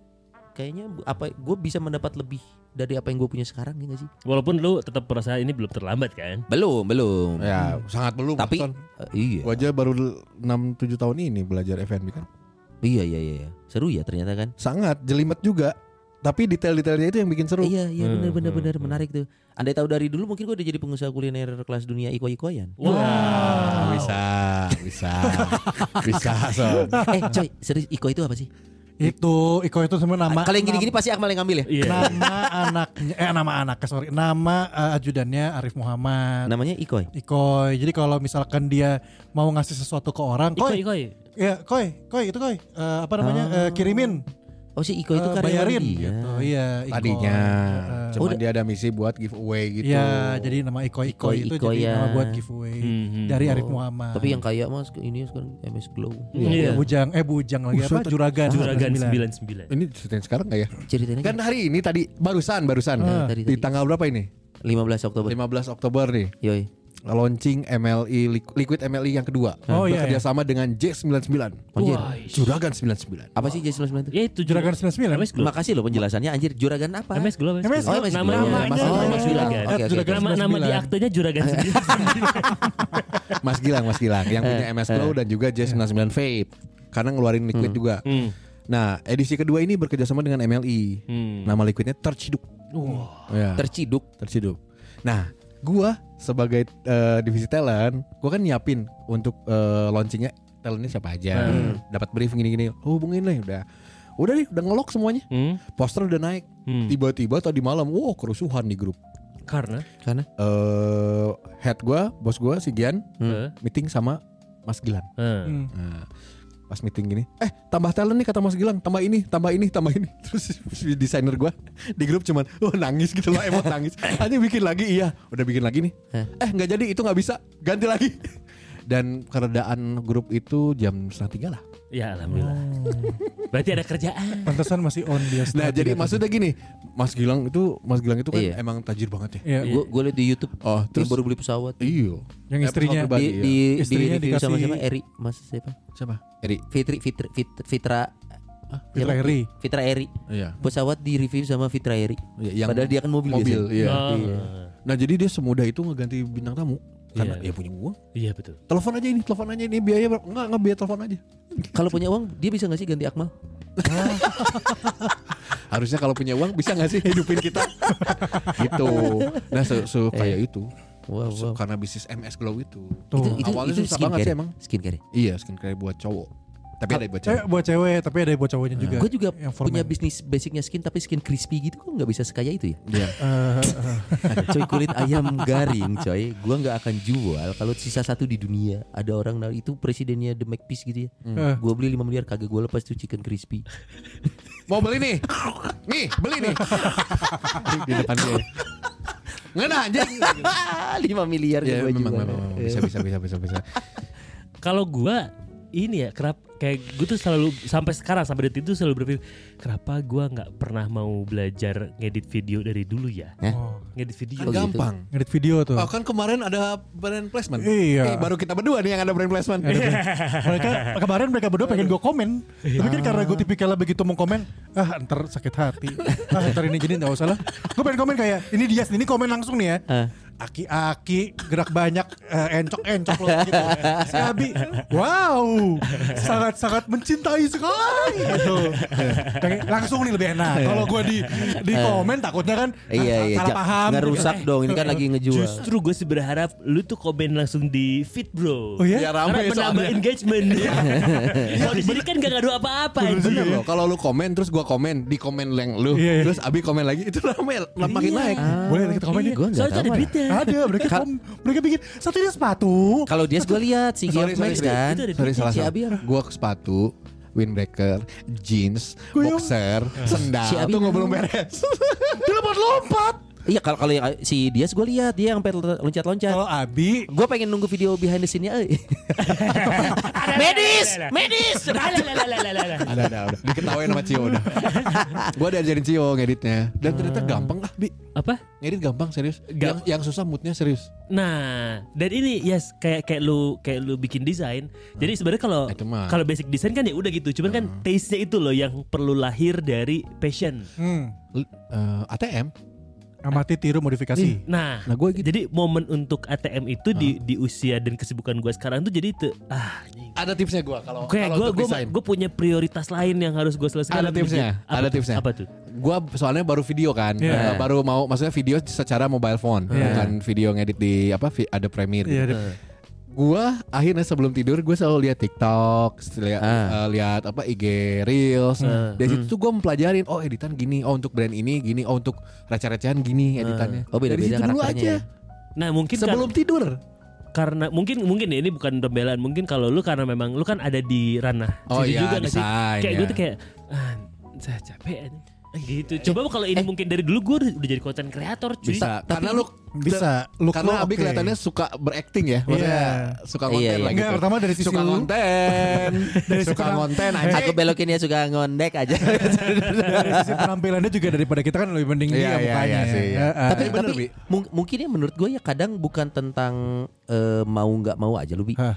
[SPEAKER 1] kayaknya apa gue bisa mendapat lebih dari apa yang gue punya sekarang ya gak sih?
[SPEAKER 2] Walaupun lu tetap merasa ini belum terlambat kan?
[SPEAKER 1] Belum, belum.
[SPEAKER 4] Ya, sangat belum.
[SPEAKER 1] Tapi eh, iya.
[SPEAKER 4] Gua aja baru 6 7 tahun ini belajar F&B kan.
[SPEAKER 1] Iya, iya, iya, iya. Seru ya ternyata kan?
[SPEAKER 4] Sangat jelimet juga. Tapi detail-detailnya itu yang bikin seru.
[SPEAKER 1] Iya, iya
[SPEAKER 2] Hmm,
[SPEAKER 1] benar benar
[SPEAKER 2] hmm,
[SPEAKER 1] benar
[SPEAKER 2] hmm.
[SPEAKER 1] menarik tuh. Andai tahu dari dulu mungkin gue udah jadi pengusaha kuliner kelas dunia iko-ikoyan.
[SPEAKER 4] Ah, bisa, bisa, bisa. Son.
[SPEAKER 1] eh, coy, serius iko itu apa sih?
[SPEAKER 3] Itu Iko itu semua nama.
[SPEAKER 1] Kalau yang gini-gini pasti Akmal yang ngambil ya?
[SPEAKER 2] Iya.
[SPEAKER 3] Nama anaknya, eh nama anaknya sorry, nama eh, ajudannya Arif Muhammad.
[SPEAKER 1] Namanya Ikoy.
[SPEAKER 3] Ikoy. Jadi kalau misalkan dia mau ngasih sesuatu ke orang,
[SPEAKER 2] Ikoi,
[SPEAKER 3] Koy,
[SPEAKER 2] ikoi.
[SPEAKER 3] ya Koy, Koy itu Koy, Eh, apa namanya,
[SPEAKER 1] Ah.
[SPEAKER 3] Eh, kirimin,
[SPEAKER 1] Oh si Iko itu
[SPEAKER 3] Eh,
[SPEAKER 1] karyawan
[SPEAKER 3] bayarin,
[SPEAKER 1] dia.
[SPEAKER 3] gitu. Iya, Ikoy.
[SPEAKER 4] Tadinya
[SPEAKER 3] Eh,
[SPEAKER 4] cuma
[SPEAKER 1] Udah.
[SPEAKER 4] dia ada misi buat giveaway gitu.
[SPEAKER 3] Iya, jadi nama Ikoy Ikoy itu
[SPEAKER 1] Ikoy
[SPEAKER 3] jadi
[SPEAKER 1] ya.
[SPEAKER 3] nama buat giveaway
[SPEAKER 2] Hmm, hmm.
[SPEAKER 3] dari Arif
[SPEAKER 1] Oh.
[SPEAKER 3] Muhammad.
[SPEAKER 1] Tapi yang kaya mas ini sekarang MS Glow.
[SPEAKER 3] Iya,
[SPEAKER 2] Iya.
[SPEAKER 3] Bujang, eh Bujang lagi apa?
[SPEAKER 4] Buset.
[SPEAKER 3] Juragan.
[SPEAKER 2] Juragan
[SPEAKER 3] 99.
[SPEAKER 2] 99.
[SPEAKER 4] Ini ceritain sekarang nggak ya?
[SPEAKER 1] Ceritain aja.
[SPEAKER 4] Kan hari ini tadi barusan barusan
[SPEAKER 3] Ah.
[SPEAKER 1] Tadi,
[SPEAKER 4] di
[SPEAKER 1] tadi.
[SPEAKER 4] tanggal berapa ini?
[SPEAKER 1] 15 Oktober.
[SPEAKER 4] 15 Oktober nih.
[SPEAKER 1] Yoi.
[SPEAKER 4] Launching MLI Liqu- Liquid MLI yang kedua.
[SPEAKER 3] Oh, iya,
[SPEAKER 4] Bekerja sama dengan J99.
[SPEAKER 1] Anjir.
[SPEAKER 2] Wah,
[SPEAKER 4] Juragan 99.
[SPEAKER 1] Apa sih J99 itu?
[SPEAKER 2] Ya itu
[SPEAKER 3] Juragan 99.
[SPEAKER 2] MS Glow.
[SPEAKER 1] Makasih loh penjelasannya anjir juragan apa?
[SPEAKER 2] MS Glow. MS Glow.
[SPEAKER 1] Oh, MS Glow.
[SPEAKER 2] Namanya.
[SPEAKER 1] Oh,
[SPEAKER 2] MS
[SPEAKER 1] Juragan.
[SPEAKER 2] Juragan.
[SPEAKER 1] Oke, oke,
[SPEAKER 3] Juragan
[SPEAKER 2] Nama nama di
[SPEAKER 3] 99.
[SPEAKER 2] aktenya Juragan 99.
[SPEAKER 4] Mas Gilang, Mas Gilang yang punya MS Glow dan juga J99 Vape. Karena ngeluarin liquid juga.
[SPEAKER 2] Hmm.
[SPEAKER 4] Nah, edisi kedua ini bekerja sama dengan MLI.
[SPEAKER 2] Hmm.
[SPEAKER 4] Nama liquidnya Terciduk. Ya,
[SPEAKER 1] Terciduk.
[SPEAKER 4] Terciduk. Nah, gua sebagai eh, divisi talent, gua kan nyiapin untuk eh, launchingnya talentnya siapa aja.
[SPEAKER 2] Hmm.
[SPEAKER 4] Dapat brief gini-gini, hubungin lah udah. Udah nih, udah ngelok semuanya.
[SPEAKER 2] Hmm.
[SPEAKER 4] Poster udah naik.
[SPEAKER 2] Hmm.
[SPEAKER 4] Tiba-tiba tadi malam, wow kerusuhan di grup.
[SPEAKER 2] Karena
[SPEAKER 1] Karena
[SPEAKER 4] Eh head gua, bos gua si Gian
[SPEAKER 2] eh,
[SPEAKER 4] meeting sama Mas Gilang.
[SPEAKER 2] eh.
[SPEAKER 3] Hmm.
[SPEAKER 4] Nah, pas meeting gini, eh tambah talent nih kata Mas Gilang, tambah ini, tambah ini, tambah ini. Terus desainer gua di grup cuman, oh nangis gitu loh, emot nangis. Hanya bikin lagi, iya, udah bikin lagi nih. Eh nggak jadi, itu nggak bisa, ganti lagi. Dan keredaan grup itu jam setengah tiga lah.
[SPEAKER 2] Ya alhamdulillah. Berarti ada kerjaan.
[SPEAKER 3] Pantesan masih on dia.
[SPEAKER 4] Nah jadi maksudnya gini, Mas Gilang itu, Mas Gilang itu kan
[SPEAKER 1] Iya.
[SPEAKER 4] emang tajir banget ya.
[SPEAKER 3] Iya,
[SPEAKER 1] gue gue liat di YouTube.
[SPEAKER 4] Oh,
[SPEAKER 1] Terus baru beli pesawat.
[SPEAKER 4] Iya.
[SPEAKER 3] Yang istrinya
[SPEAKER 1] Di di,
[SPEAKER 4] iya.
[SPEAKER 1] di
[SPEAKER 3] Istrinya
[SPEAKER 1] review sama
[SPEAKER 3] dikasih-
[SPEAKER 1] siapa? Eri, Mas siapa?
[SPEAKER 4] siapa? Eri.
[SPEAKER 1] Fitri Fitri Fit- Fitra
[SPEAKER 3] Fitra
[SPEAKER 1] siapa?
[SPEAKER 3] Eri.
[SPEAKER 1] Fitra Eri.
[SPEAKER 4] Iya.
[SPEAKER 1] Pesawat di review sama Fitra Eri.
[SPEAKER 4] Iya, Yang
[SPEAKER 1] Padahal dia kan mobil,
[SPEAKER 4] mobil,
[SPEAKER 1] biasanya.
[SPEAKER 4] iya.
[SPEAKER 2] Oh.
[SPEAKER 4] Nah jadi dia semudah itu ngeganti bintang tamu karena
[SPEAKER 2] Iya.
[SPEAKER 4] dia punya uang.
[SPEAKER 2] Iya betul.
[SPEAKER 4] Telepon aja ini, telepon aja ini biaya berapa? Enggak, enggak biaya telepon aja.
[SPEAKER 1] Kalau punya uang dia bisa nggak sih ganti Akmal?
[SPEAKER 4] Harusnya kalau punya uang bisa nggak sih hidupin kita? gitu. Nah, se, se- kayak itu.
[SPEAKER 1] Wow, wow.
[SPEAKER 4] karena bisnis MS Glow itu.
[SPEAKER 3] Tuh.
[SPEAKER 1] Itu itu
[SPEAKER 4] Awalnya
[SPEAKER 1] itu
[SPEAKER 4] susah banget
[SPEAKER 1] skincare.
[SPEAKER 4] sih emang.
[SPEAKER 1] Skincare.
[SPEAKER 4] Iya, skincare buat cowok. Tapi ada buat
[SPEAKER 3] Eh,
[SPEAKER 4] cewek.
[SPEAKER 3] buat cewek, tapi ada buat cowoknya juga.
[SPEAKER 1] Gue juga
[SPEAKER 3] Yang
[SPEAKER 1] punya bisnis basicnya skin tapi skin crispy gitu kok nggak bisa sekaya itu ya?
[SPEAKER 4] Iya.
[SPEAKER 3] Eh, eh,
[SPEAKER 1] coy kulit ayam garing coy Gua nggak akan jual kalau sisa satu di dunia Ada orang nah, itu presidennya The McPiece gitu ya
[SPEAKER 3] eh.
[SPEAKER 1] Gue beli 5 miliar kagak gue lepas tuh chicken crispy
[SPEAKER 4] Mau beli nih? Nih, beli nih. Di depan dia. Ngena anjing.
[SPEAKER 1] 5 miliar
[SPEAKER 4] Ya,
[SPEAKER 1] gue
[SPEAKER 4] memang, memang, memang. bisa bisa bisa bisa bisa.
[SPEAKER 2] Kalau gua ini ya kenapa kayak gue tuh selalu sampai sekarang sampai detik itu selalu berpikir kenapa gue nggak pernah mau belajar ngedit video dari dulu ya
[SPEAKER 1] Hah?
[SPEAKER 3] Oh,
[SPEAKER 2] ngedit video
[SPEAKER 4] Kan
[SPEAKER 1] gitu.
[SPEAKER 4] gampang.
[SPEAKER 3] ngedit video tuh.
[SPEAKER 4] Oh kan kemarin ada brand placement.
[SPEAKER 3] Iya.
[SPEAKER 4] Eh, baru kita berdua nih yang ada brand placement.
[SPEAKER 3] mereka kemarin mereka berdua pengen gue komen tapi kan karena gue tipikalnya begitu mau komen ah ntar sakit hati ah ntar ini jadi nggak usah lah gue pengen komen kayak ini dia ini komen langsung nih ya
[SPEAKER 1] Ah.
[SPEAKER 3] Aki-aki gerak banyak eh, encok-encok loh gitu si Abi wow sangat-sangat mencintai sekali gitu langsung nih lebih enak kalau gue di di komen takutnya kan ah,
[SPEAKER 1] Iya iya,
[SPEAKER 3] salah paham
[SPEAKER 1] nggak
[SPEAKER 3] gitu.
[SPEAKER 1] rusak dong. Ini kan lagi ngejual.
[SPEAKER 2] Justru gue sih berharap lu tuh komen langsung di feed bro.
[SPEAKER 3] Oh ya?
[SPEAKER 4] Biar rame
[SPEAKER 2] Karena menambah
[SPEAKER 4] soalnya.
[SPEAKER 2] engagement. Kalau di sini kan gak ngadu apa-apa.
[SPEAKER 4] Bener loh, kalau lu komen terus gua komen di komen yang lu,
[SPEAKER 3] Iya, iya.
[SPEAKER 4] terus Abi komen lagi itu rame, makin
[SPEAKER 2] Iya.
[SPEAKER 4] naik.
[SPEAKER 3] boleh kita komen
[SPEAKER 2] Iya,
[SPEAKER 3] ya
[SPEAKER 2] Soalnya ada
[SPEAKER 1] lah.
[SPEAKER 3] Ada mereka kom- mereka bikin satunya sepatu
[SPEAKER 1] Kalau dia gue lihat si
[SPEAKER 4] sorry,
[SPEAKER 1] Max kan.
[SPEAKER 4] Sorry salah? Gua ke sepatu, windbreaker, jeans, boxer, sendal.
[SPEAKER 1] Si Abi
[SPEAKER 4] Tunggu belum beres.
[SPEAKER 3] dia lompat-lompat
[SPEAKER 1] Iya kalau kalau yang si Dias gue lihat dia sampai loncat-loncat.
[SPEAKER 3] kalau Abi
[SPEAKER 1] Gue pengen nunggu video behind the scene-nya. eh. medis, medis.
[SPEAKER 4] Ada ada udah. Diketawain sama Cio udah. gua diajarin Cio ngeditnya dan ternyata gampang lah, Bi.
[SPEAKER 2] Apa?
[SPEAKER 4] Ngedit gampang serius. Yang yang susah moodnya serius.
[SPEAKER 2] Nah, dan ini yes kayak kayak lu kayak lu bikin desain. Jadi sebenarnya kalau
[SPEAKER 4] mah.
[SPEAKER 2] kalau basic desain kan ya udah gitu. Cuman kan taste-nya itu loh yang perlu lahir dari passion.
[SPEAKER 3] hmm.
[SPEAKER 4] L- eh, ATM.
[SPEAKER 3] Amati tiru modifikasi
[SPEAKER 2] Nah,
[SPEAKER 4] Nah, gue gitu.
[SPEAKER 2] jadi momen untuk ATM itu di di usia dan kesibukan gue sekarang tuh jadi tuh ah anjing.
[SPEAKER 4] Ada tipsnya gua kalau
[SPEAKER 2] kayak
[SPEAKER 4] kalau
[SPEAKER 2] gue gue gue punya prioritas lain yang harus gue selesaikan.
[SPEAKER 4] Ada tipsnya,
[SPEAKER 2] Apa
[SPEAKER 4] ada tipsnya.
[SPEAKER 2] Apa tuh?
[SPEAKER 4] Gua soalnya baru video kan,
[SPEAKER 3] Iya.
[SPEAKER 4] Eh, baru mau maksudnya video secara mobile phone,
[SPEAKER 3] Iya.
[SPEAKER 4] bukan video ngedit di apa ada Premiere.
[SPEAKER 3] Iya,
[SPEAKER 4] gitu.
[SPEAKER 3] ada-
[SPEAKER 4] Gua akhirnya sebelum tidur gue selalu lihat TikTok, lihat
[SPEAKER 1] Ah.
[SPEAKER 4] eh, lihat apa IG Reels. Dari situ tuh gue mempelajarin, oh editan gini, oh untuk brand ini gini, oh untuk receh-recehan gini editannya.
[SPEAKER 1] Oh, beda-beda
[SPEAKER 4] Dari situ dulu aja.
[SPEAKER 1] ya.
[SPEAKER 2] Nah mungkin
[SPEAKER 4] Sebelum tidur.
[SPEAKER 2] karena mungkin mungkin ya ini bukan pembelaan mungkin kalau lu karena memang lu kan ada di ranah
[SPEAKER 4] Oh iya,
[SPEAKER 2] juga nggak sih?
[SPEAKER 4] desain,
[SPEAKER 2] kayak
[SPEAKER 4] ya.
[SPEAKER 2] gue tuh kayak ah, saya capek aja. Gitu coba kalau ini mungkin dari dulu gue udah, udah jadi konten kreator cuy
[SPEAKER 4] Bisa. Karena lu
[SPEAKER 3] bisa look
[SPEAKER 4] karena
[SPEAKER 3] lo
[SPEAKER 4] Abi
[SPEAKER 3] oke.
[SPEAKER 4] kelihatannya suka berakting ya, maksudnya
[SPEAKER 3] Iya.
[SPEAKER 4] suka konten
[SPEAKER 1] Iya, iya.
[SPEAKER 4] lah
[SPEAKER 3] Enggak,
[SPEAKER 4] gitu.
[SPEAKER 3] pertama dari sisi
[SPEAKER 4] suka
[SPEAKER 3] lu.
[SPEAKER 4] konten,
[SPEAKER 3] Dari
[SPEAKER 4] suka konten aja.
[SPEAKER 1] Aku belokin ya suka ngondek aja.
[SPEAKER 3] dari sisi penampilannya juga daripada kita kan lebih mending
[SPEAKER 4] Iya,
[SPEAKER 3] dia
[SPEAKER 4] iya,
[SPEAKER 3] mukanya
[SPEAKER 4] iya sih, iya.
[SPEAKER 3] Heeh.
[SPEAKER 1] tapi
[SPEAKER 4] bener,
[SPEAKER 1] tapi mung- mungkin ya menurut gue ya kadang bukan tentang eh, mau nggak mau aja lu bi.
[SPEAKER 3] Hah.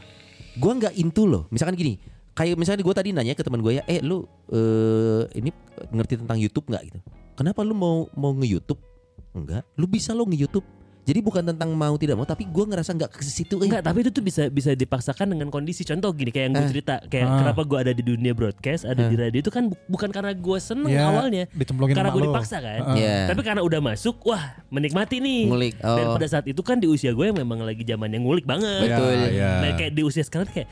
[SPEAKER 1] Gue nggak into loh. Misalkan gini, kayak misalnya gue tadi nanya ke teman gue ya, eh lu eh, ini ngerti tentang YouTube nggak gitu? Kenapa lu mau mau nge YouTube? Enggak, lu bisa lo nge YouTube. Jadi bukan tentang mau tidak mau, tapi gue ngerasa nggak ke situ. Eh.
[SPEAKER 2] Enggak, tapi itu tuh bisa bisa dipaksakan dengan kondisi. Contoh gini kayak yang gue
[SPEAKER 1] Eh.
[SPEAKER 2] cerita, kayak
[SPEAKER 3] Ah.
[SPEAKER 2] kenapa gue ada di dunia broadcast, ada
[SPEAKER 1] Eh.
[SPEAKER 2] di radio itu kan bu- bukan karena gue seneng
[SPEAKER 3] Ya,
[SPEAKER 2] awalnya, karena gue dipaksa kan.
[SPEAKER 3] Heeh.
[SPEAKER 1] Iya.
[SPEAKER 2] Tapi karena udah masuk, wah menikmati nih.
[SPEAKER 1] Ngulik,
[SPEAKER 2] Dan
[SPEAKER 1] oh.
[SPEAKER 2] pada saat itu kan di usia gue memang lagi zaman yang ngulik banget.
[SPEAKER 1] Betul.
[SPEAKER 4] Iya.
[SPEAKER 2] Nah kayak di usia sekarang kayak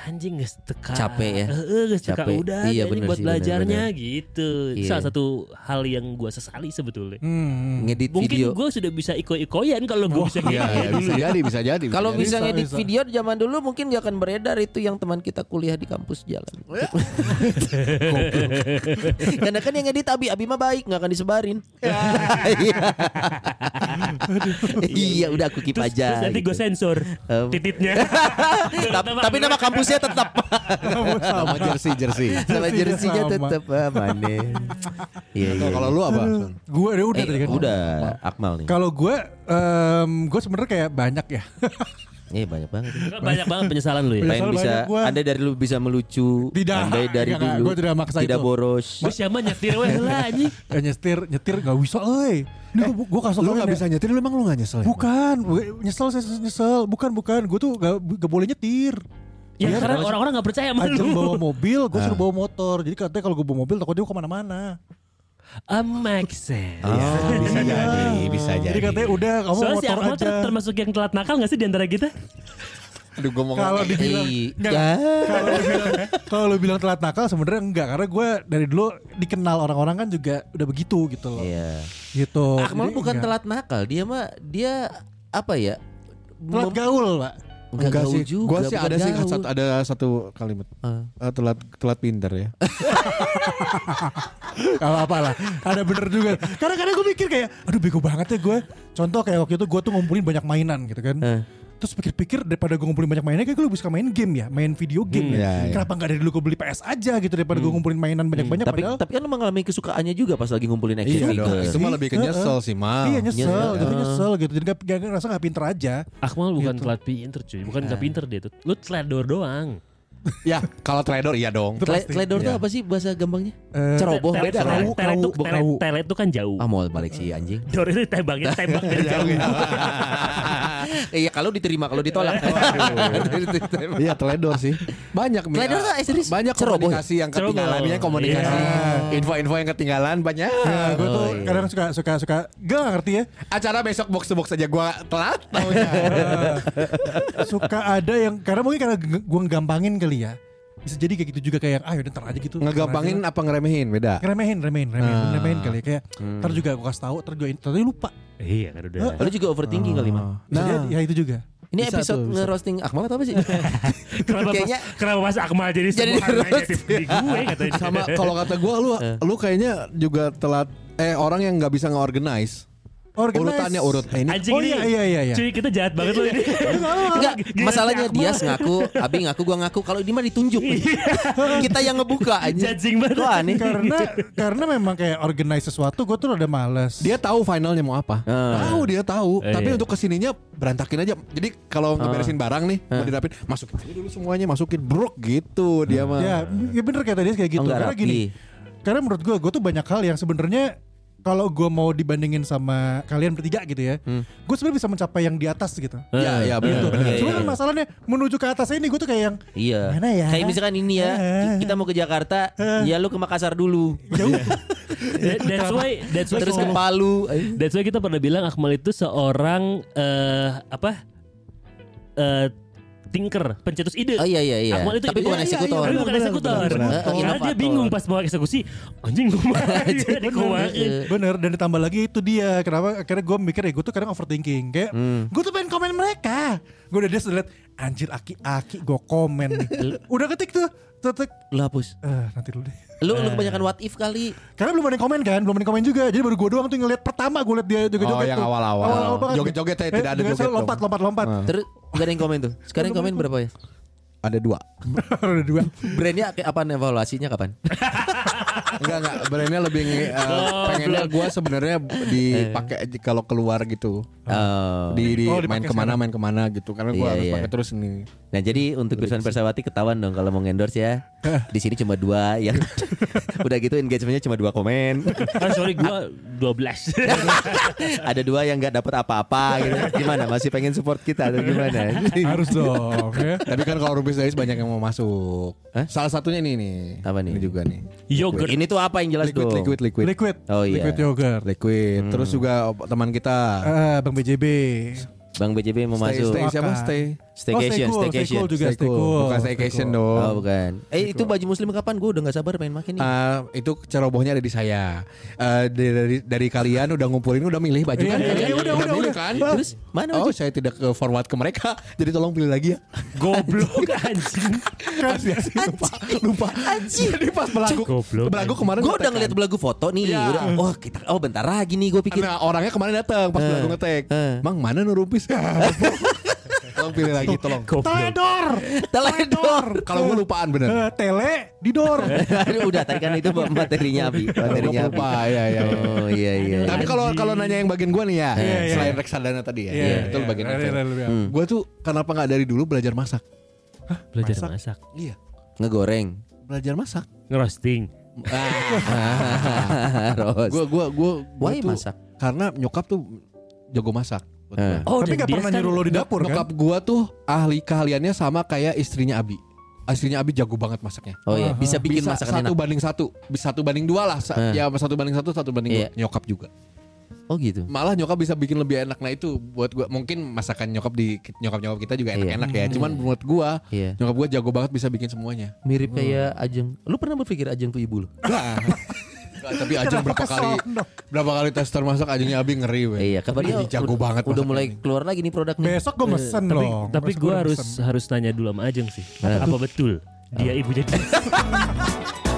[SPEAKER 2] anjing gak teka
[SPEAKER 1] Capek ya.
[SPEAKER 2] Geus teka
[SPEAKER 1] Capek.
[SPEAKER 2] udah
[SPEAKER 1] Iya,
[SPEAKER 2] ini
[SPEAKER 1] bener
[SPEAKER 2] buat
[SPEAKER 1] sih, bener,
[SPEAKER 2] belajarnya gitu
[SPEAKER 1] Iya.
[SPEAKER 2] Salah satu hal yang gue sesali sebetulnya
[SPEAKER 3] Hmm.
[SPEAKER 1] ngedit
[SPEAKER 2] Mungkin
[SPEAKER 1] video.
[SPEAKER 2] gue sudah bisa iko-ikoyan kalau gue bisa
[SPEAKER 4] Iya, iya, bisa jadi, bisa jadi.
[SPEAKER 1] Kalau bisa
[SPEAKER 3] Bisa,
[SPEAKER 1] ngedit
[SPEAKER 3] bisa.
[SPEAKER 1] video zaman dulu mungkin gak akan beredar itu yang teman kita kuliah di kampus jalan. Karena kan yang ngedit Abi, Abi mah baik nggak akan disebarin. Iya. iya, udah aku keep
[SPEAKER 2] Terus,
[SPEAKER 1] aja.
[SPEAKER 2] terus nanti gue
[SPEAKER 1] gitu.
[SPEAKER 2] sensor
[SPEAKER 1] Em.
[SPEAKER 2] tititnya
[SPEAKER 1] tapi, tapi nama kampusnya tetap
[SPEAKER 4] sama jersey jersey.
[SPEAKER 1] sama
[SPEAKER 3] Jersey-nya
[SPEAKER 1] jersinya tetap mana. Iya, iya.
[SPEAKER 4] Kalau lu apa?
[SPEAKER 3] Gue ya udah
[SPEAKER 1] Eh,
[SPEAKER 3] tadi kan.
[SPEAKER 1] udah Akmal nih.
[SPEAKER 3] Kalau gue, gue sebenarnya kayak banyak ya.
[SPEAKER 1] Iya banyak banget.
[SPEAKER 2] Banyak banget penyesalan lu ya.
[SPEAKER 1] Pengen
[SPEAKER 3] Penyesalan
[SPEAKER 1] bisa
[SPEAKER 3] gua.
[SPEAKER 1] Anda dari lu bisa melucu,
[SPEAKER 3] Tidak.
[SPEAKER 1] Anda dari
[SPEAKER 3] Enggak,
[SPEAKER 1] dulu
[SPEAKER 3] gua tidak maksa
[SPEAKER 1] tidak
[SPEAKER 3] itu.
[SPEAKER 1] boros.
[SPEAKER 2] Gue siapa nyetir weh lah anjing
[SPEAKER 3] Eh, nyetir, nyetir gak bisa, eh. Ini gue, gue kasih
[SPEAKER 4] Lu gak bisa nyetir, lu emang lu gak nyesel? ya?
[SPEAKER 3] Bukan, gue nyesel, saya nyesel. Bukan, bukan. Gue tuh gak, gak boleh nyetir.
[SPEAKER 2] Ya
[SPEAKER 3] Iya,
[SPEAKER 2] karena orang-orang gak percaya sama
[SPEAKER 3] Ajeng bawa
[SPEAKER 2] lu
[SPEAKER 3] mobil, gue suruh bawa motor. Jadi katanya kalau gue bawa mobil, takut dia ke mana-mana.
[SPEAKER 2] Ah, make sense
[SPEAKER 4] Iya, bisa jadi, bisa jadi.
[SPEAKER 3] Jadi katanya udah kamu
[SPEAKER 2] Soalnya si
[SPEAKER 3] motor
[SPEAKER 2] Akmal
[SPEAKER 3] aja.
[SPEAKER 2] ter- termasuk yang telat nakal gak sih di antara kita?
[SPEAKER 4] Aduh, gue mau
[SPEAKER 3] Kalau
[SPEAKER 4] ngomong.
[SPEAKER 3] dibilang
[SPEAKER 1] Iya.
[SPEAKER 3] enggak,
[SPEAKER 1] Ya.
[SPEAKER 3] kalau lu bilang kalau lu bilang telat nakal sebenarnya enggak karena gue dari dulu dikenal orang-orang kan juga udah begitu gitu loh.
[SPEAKER 1] Iya.
[SPEAKER 3] Gitu.
[SPEAKER 1] Akmal
[SPEAKER 3] Jadi
[SPEAKER 1] bukan
[SPEAKER 3] enggak.
[SPEAKER 1] telat nakal, dia mah dia apa ya?
[SPEAKER 3] telat gaul, Pak.
[SPEAKER 1] Enggak
[SPEAKER 4] Enggak sih,
[SPEAKER 1] juga.
[SPEAKER 4] gua sih ada sih
[SPEAKER 1] gaul.
[SPEAKER 4] satu, ada satu kalimat
[SPEAKER 1] Ah.
[SPEAKER 4] Eh, telat telat pinter ya.
[SPEAKER 3] Gak apa-apa lah. Ada bener juga. Karena kadang gue mikir kayak, aduh bego banget ya gue. Contoh kayak waktu itu gue tuh ngumpulin banyak mainan gitu kan.
[SPEAKER 1] Eh.
[SPEAKER 3] Terus pikir-pikir daripada gue ngumpulin banyak mainan Kayak gue lebih suka main game ya Main video game
[SPEAKER 4] Hmm,
[SPEAKER 3] ya
[SPEAKER 4] iya, iya.
[SPEAKER 3] Kenapa gak dari dulu gue beli PS aja gitu Daripada gue ngumpulin mainan banyak-banyak
[SPEAKER 1] Tapi
[SPEAKER 3] Padahal
[SPEAKER 1] tapi kan lu mengalami kesukaannya juga pas lagi ngumpulin action
[SPEAKER 4] Iya
[SPEAKER 1] figure.
[SPEAKER 4] Itu mah lebih ke nyesel sih, Mal.
[SPEAKER 3] Iya nyesel,
[SPEAKER 1] Nyesel.
[SPEAKER 3] gitu nyesel gitu. Jadi gak, gak, gak ngerasa gak pinter aja.
[SPEAKER 2] Akmal bukan
[SPEAKER 3] Gitu.
[SPEAKER 2] telat pinter cuy, bukan nggak pinter dia tuh. Lu teledor doang.
[SPEAKER 4] Ya, kalau trader iya dong.
[SPEAKER 3] Itu.
[SPEAKER 1] Teledor tuh
[SPEAKER 4] Iya.
[SPEAKER 1] apa sih bahasa gampangnya?
[SPEAKER 3] Eh,
[SPEAKER 1] Ceroboh beda kan?
[SPEAKER 2] Telet tuh kan jauh.
[SPEAKER 1] Ah mau balik si anjing.
[SPEAKER 2] Dor itu tembaknya tembak dari jauh.
[SPEAKER 1] Iya kalau diterima kalau ditolak.
[SPEAKER 4] Iya, teledor sih. Banyak.
[SPEAKER 1] Teledor tuh, eh, serius?
[SPEAKER 4] banyak
[SPEAKER 1] Ceroboh
[SPEAKER 4] komunikasi yang
[SPEAKER 2] Ceroboh.
[SPEAKER 4] ketinggalan, ya komunikasi.
[SPEAKER 3] Iya.
[SPEAKER 4] Info-info yang ketinggalan banyak.
[SPEAKER 3] Ya, gue tuh
[SPEAKER 1] Oh, iya.
[SPEAKER 3] kadang suka suka suka gak gak ngerti ya.
[SPEAKER 4] Acara besok box to box aja gua telat taunya.
[SPEAKER 3] Suka ada yang karena mungkin karena gue gampangin kali ya. Bisa jadi kayak gitu juga kayak ah yaudah ntar aja gitu.
[SPEAKER 4] Ngegampangin apa ngeremehin beda.
[SPEAKER 3] Ngeremehin, remehin, remehin,
[SPEAKER 4] Ah.
[SPEAKER 3] remehin kali ya. Kayak ntar juga gue kasih tahu, ntar gue ntar lupa.
[SPEAKER 2] Iya kan udah.
[SPEAKER 1] Lu juga overthinking kali mah.
[SPEAKER 4] Nah,
[SPEAKER 3] jadi, ya itu juga.
[SPEAKER 1] Ini
[SPEAKER 4] Bisa
[SPEAKER 1] episode
[SPEAKER 4] tuh, bisa.
[SPEAKER 1] nge-roasting Akmal atau apa sih?
[SPEAKER 2] Kenapa
[SPEAKER 1] Kayaknya
[SPEAKER 2] mas, kenapa mas Akmal jadi
[SPEAKER 1] Jadi
[SPEAKER 2] semua negatif di gue katanya.
[SPEAKER 4] sama kalau kata gua lu lu kayaknya juga telat eh orang yang nggak bisa nge-organize.
[SPEAKER 3] Organize.
[SPEAKER 4] Urutannya urut. Eh, ini
[SPEAKER 2] Anjing
[SPEAKER 3] Oh
[SPEAKER 2] ini.
[SPEAKER 3] iya iya iya. iya.
[SPEAKER 2] Cuy kita jahat banget loh ini.
[SPEAKER 1] Enggak, masalahnya dia ngaku, Abi ngaku, gua ngaku. Kalau ini mah ditunjuk. Kita yang ngebuka aja.
[SPEAKER 2] Judging banget.
[SPEAKER 1] Kok aneh?
[SPEAKER 3] karena karena memang kayak organize sesuatu gue tuh udah males.
[SPEAKER 4] dia tahu finalnya mau apa.
[SPEAKER 1] Ah.
[SPEAKER 4] Tahu dia tahu.
[SPEAKER 2] Eh,
[SPEAKER 4] Tapi
[SPEAKER 2] iya.
[SPEAKER 4] untuk ke sininya berantakin aja. Jadi kalau ngeberesin barang nih, mau dirapin, masukin aja dulu semuanya, masukin brok gitu dia mah.
[SPEAKER 3] Ya, ya bener kayak tadi kayak gitu.
[SPEAKER 1] Oh, nggak
[SPEAKER 3] karena
[SPEAKER 1] rapi.
[SPEAKER 3] gini. Karena menurut gue, gue tuh banyak hal yang sebenarnya kalau gue mau dibandingin sama kalian bertiga gitu ya, gue sebenarnya bisa mencapai yang di atas gitu.
[SPEAKER 4] Iya, iya benar
[SPEAKER 3] Gitu.
[SPEAKER 4] benar.
[SPEAKER 1] Iya,
[SPEAKER 3] Cuma
[SPEAKER 1] iya.
[SPEAKER 3] kan masalahnya menuju ke atas ini gue tuh kayak yang
[SPEAKER 1] Iya.
[SPEAKER 3] Mana ya?
[SPEAKER 1] Kayak misalkan ini ya, ki- kita mau ke Jakarta, ya lu ke Makassar dulu.
[SPEAKER 3] jauh.
[SPEAKER 2] That- That's why that's why
[SPEAKER 1] Terus ke
[SPEAKER 2] kita-
[SPEAKER 1] Palu.
[SPEAKER 2] That's why kita pernah bilang Akmal itu seorang eh apa? Eh thinker, pencetus ide.
[SPEAKER 1] Oh iya iya iya.
[SPEAKER 2] Akmal itu
[SPEAKER 1] Tapi bukan
[SPEAKER 2] iya, iya,
[SPEAKER 1] eksekutor.
[SPEAKER 2] Tapi bukan eksekutor. Karena dia bingung pas mau eksekusi. Anjing gue kumain.
[SPEAKER 3] Bener dan ditambah lagi itu dia kenapa akhirnya gue mikir ya gue tuh kadang overthinking kayak
[SPEAKER 1] Hmm.
[SPEAKER 3] gue tuh pengen komen mereka gue udah dia liat anjir aki-aki gue komen nih udah ketik tuh tetek
[SPEAKER 1] Lu hapus.
[SPEAKER 3] eh nanti dulu deh
[SPEAKER 1] Lu lu kebanyakan what if kali.
[SPEAKER 3] karena belum ada yang komen kan belum ada yang komen juga jadi baru gue doang tuh ngeliat pertama gue liat dia joget-joget
[SPEAKER 4] Oh, yang
[SPEAKER 3] tuh.
[SPEAKER 4] awal-awal.
[SPEAKER 3] awal-awal
[SPEAKER 4] Joget-joget ya,
[SPEAKER 3] Eh,
[SPEAKER 4] tidak ada
[SPEAKER 3] joget
[SPEAKER 4] joget
[SPEAKER 3] lompat lompat lompat.
[SPEAKER 1] Terus gak ada yang komen tuh. Sekarang yang komen berapa ya?
[SPEAKER 4] Ada dua.
[SPEAKER 3] ada dua
[SPEAKER 1] Brandnya apaan evaluasinya kapan?
[SPEAKER 4] Enggak enggak, brandnya lebih uh, pengennya gue sebenarnya dipakai aja kalau keluar gitu.
[SPEAKER 1] Oh.
[SPEAKER 4] Di, di
[SPEAKER 3] Oh,
[SPEAKER 4] main
[SPEAKER 3] ke
[SPEAKER 4] mana main ke mana gitu karena gue
[SPEAKER 1] Iya,
[SPEAKER 4] harus
[SPEAKER 1] iya.
[SPEAKER 4] pakai terus nih.
[SPEAKER 1] Nah jadi untuk Pirsawan Persawati ketahuan dong kalau mau endorse ya. Di sini cuma dua yang udah gitu engagementnya cuma dua komen.
[SPEAKER 2] Ah, sorry gue 12.
[SPEAKER 1] Ada dua yang nggak dapat apa-apa gitu. Gimana? Masih pengen support kita atau gimana?
[SPEAKER 3] harus dong ya
[SPEAKER 4] Tapi kan kalau Days banyak yang mau masuk.
[SPEAKER 1] Hah?
[SPEAKER 4] Salah satunya ini nih.
[SPEAKER 1] Apa nih?
[SPEAKER 4] Ini juga nih.
[SPEAKER 2] Yogurt.
[SPEAKER 1] Ini tuh apa yang jelas
[SPEAKER 4] Liquid,
[SPEAKER 1] dong?
[SPEAKER 4] liquid, liquid.
[SPEAKER 3] liquid
[SPEAKER 1] Oh, iya.
[SPEAKER 3] liquid yogurt
[SPEAKER 4] Liquid. Terus juga teman kita.
[SPEAKER 3] Ah, bang BJB
[SPEAKER 1] Bang BJB mau
[SPEAKER 4] Stay,
[SPEAKER 1] masuk.
[SPEAKER 4] stay siapa? Stay.
[SPEAKER 1] Staycation,
[SPEAKER 3] oh, stay cool,
[SPEAKER 1] staycation.
[SPEAKER 3] stay cool juga
[SPEAKER 4] Stay
[SPEAKER 3] stay
[SPEAKER 4] cool. Bukan
[SPEAKER 3] Stay
[SPEAKER 4] staycation
[SPEAKER 3] cool.
[SPEAKER 4] dong.
[SPEAKER 1] Oh bukan. Eh itu baju muslim kapan? Gue udah gak sabar pengen makin nih.
[SPEAKER 4] Ah, itu cerobohnya ada di saya. Eh, dari, dari dari kalian udah ngumpulin udah milih baju
[SPEAKER 3] Iya,
[SPEAKER 4] kan?
[SPEAKER 3] iya,
[SPEAKER 4] Kalian
[SPEAKER 3] iya, udah, udah,
[SPEAKER 4] milih
[SPEAKER 3] udah.
[SPEAKER 4] kan?
[SPEAKER 1] Terus mana
[SPEAKER 4] Oh,
[SPEAKER 1] baju?
[SPEAKER 4] saya tidak ke forward ke mereka. Jadi tolong pilih lagi ya.
[SPEAKER 2] Goblok anjing.
[SPEAKER 4] Anjing. Lupa, lupa. Anjing. Jadi pas belagu,
[SPEAKER 2] Goblok,
[SPEAKER 4] belagu kemarin
[SPEAKER 1] Gue udah ngeliat belagu foto nih.
[SPEAKER 4] Iya.
[SPEAKER 1] Udah, oh kita, oh bentar lagi nih gue pikir.
[SPEAKER 4] Nah, orangnya kemarin datang pas
[SPEAKER 1] Eh,
[SPEAKER 4] belagu ngetek.
[SPEAKER 1] eh.
[SPEAKER 4] Mang mana nurupis? tolong pilih lagi, tolong.
[SPEAKER 3] Teledor
[SPEAKER 1] Teledor.
[SPEAKER 4] Kalau gue lupaan bener.
[SPEAKER 3] Eh, tele di dor
[SPEAKER 1] Aduh, udah tadi kan itu materinya Abi, materinya Abi.
[SPEAKER 4] Lupa, ya, ya.
[SPEAKER 1] Oh iya iya.
[SPEAKER 4] Tapi kalau kalau nanya yang bagian gue nih ya,
[SPEAKER 3] Iya, iya.
[SPEAKER 4] selain reksadana tadi ya,
[SPEAKER 3] Iya,
[SPEAKER 4] itu bagian.
[SPEAKER 1] Hmm.
[SPEAKER 4] Gue tuh kenapa nggak dari dulu belajar masak?
[SPEAKER 2] Belajar
[SPEAKER 3] Masak.
[SPEAKER 2] masak.
[SPEAKER 4] Iya,
[SPEAKER 1] Ngegoreng.
[SPEAKER 4] belajar masak.
[SPEAKER 2] Ngerosting.
[SPEAKER 1] Ros.
[SPEAKER 4] Gue gue gue
[SPEAKER 1] Why masak?
[SPEAKER 4] Karena nyokap tuh jago masak. Buat
[SPEAKER 1] Eh.
[SPEAKER 2] Oh,
[SPEAKER 3] tapi gak pernah
[SPEAKER 2] kan-
[SPEAKER 3] nyuruh lo di dapur
[SPEAKER 4] Nyokap
[SPEAKER 3] kan
[SPEAKER 4] gue tuh ahli keahliannya sama kayak istrinya Abi. Istrinya Abi jago banget masaknya.
[SPEAKER 1] Oh iya, bisa bikin
[SPEAKER 4] bisa
[SPEAKER 1] masakan
[SPEAKER 4] satu
[SPEAKER 1] enak.
[SPEAKER 4] banding satu, bisa satu banding dua lah. Sa-
[SPEAKER 1] Eh.
[SPEAKER 4] Ya satu banding satu, satu banding
[SPEAKER 1] Iya.
[SPEAKER 4] dua. Nyokap juga.
[SPEAKER 1] Oh gitu.
[SPEAKER 4] Malah nyokap bisa bikin lebih enak. Nah itu buat gua mungkin masakan nyokap di nyokap nyokap kita juga
[SPEAKER 1] Iya.
[SPEAKER 4] enak-enak ya. Cuman buat gua
[SPEAKER 1] Iya.
[SPEAKER 4] nyokap gua jago banget bisa bikin semuanya.
[SPEAKER 1] Mirip kayak Ajeng. Lu pernah berpikir Ajeng tuh ibu lu?
[SPEAKER 4] Nggak, tapi Ajeng berapa kali berapa kali tester masak Ajengnya Abi ngeri weh.
[SPEAKER 1] Iya, kapan
[SPEAKER 4] Ih,
[SPEAKER 1] dia
[SPEAKER 4] jago banget
[SPEAKER 1] Udah mulai keluar lagi nih produknya.
[SPEAKER 3] besok gue mesen
[SPEAKER 2] Tapi,
[SPEAKER 3] dong
[SPEAKER 2] tapi gue
[SPEAKER 3] gua
[SPEAKER 2] harus
[SPEAKER 3] mesen.
[SPEAKER 2] harus tanya dulu sama Ajeng sih. Apa betul dia ibu jadi?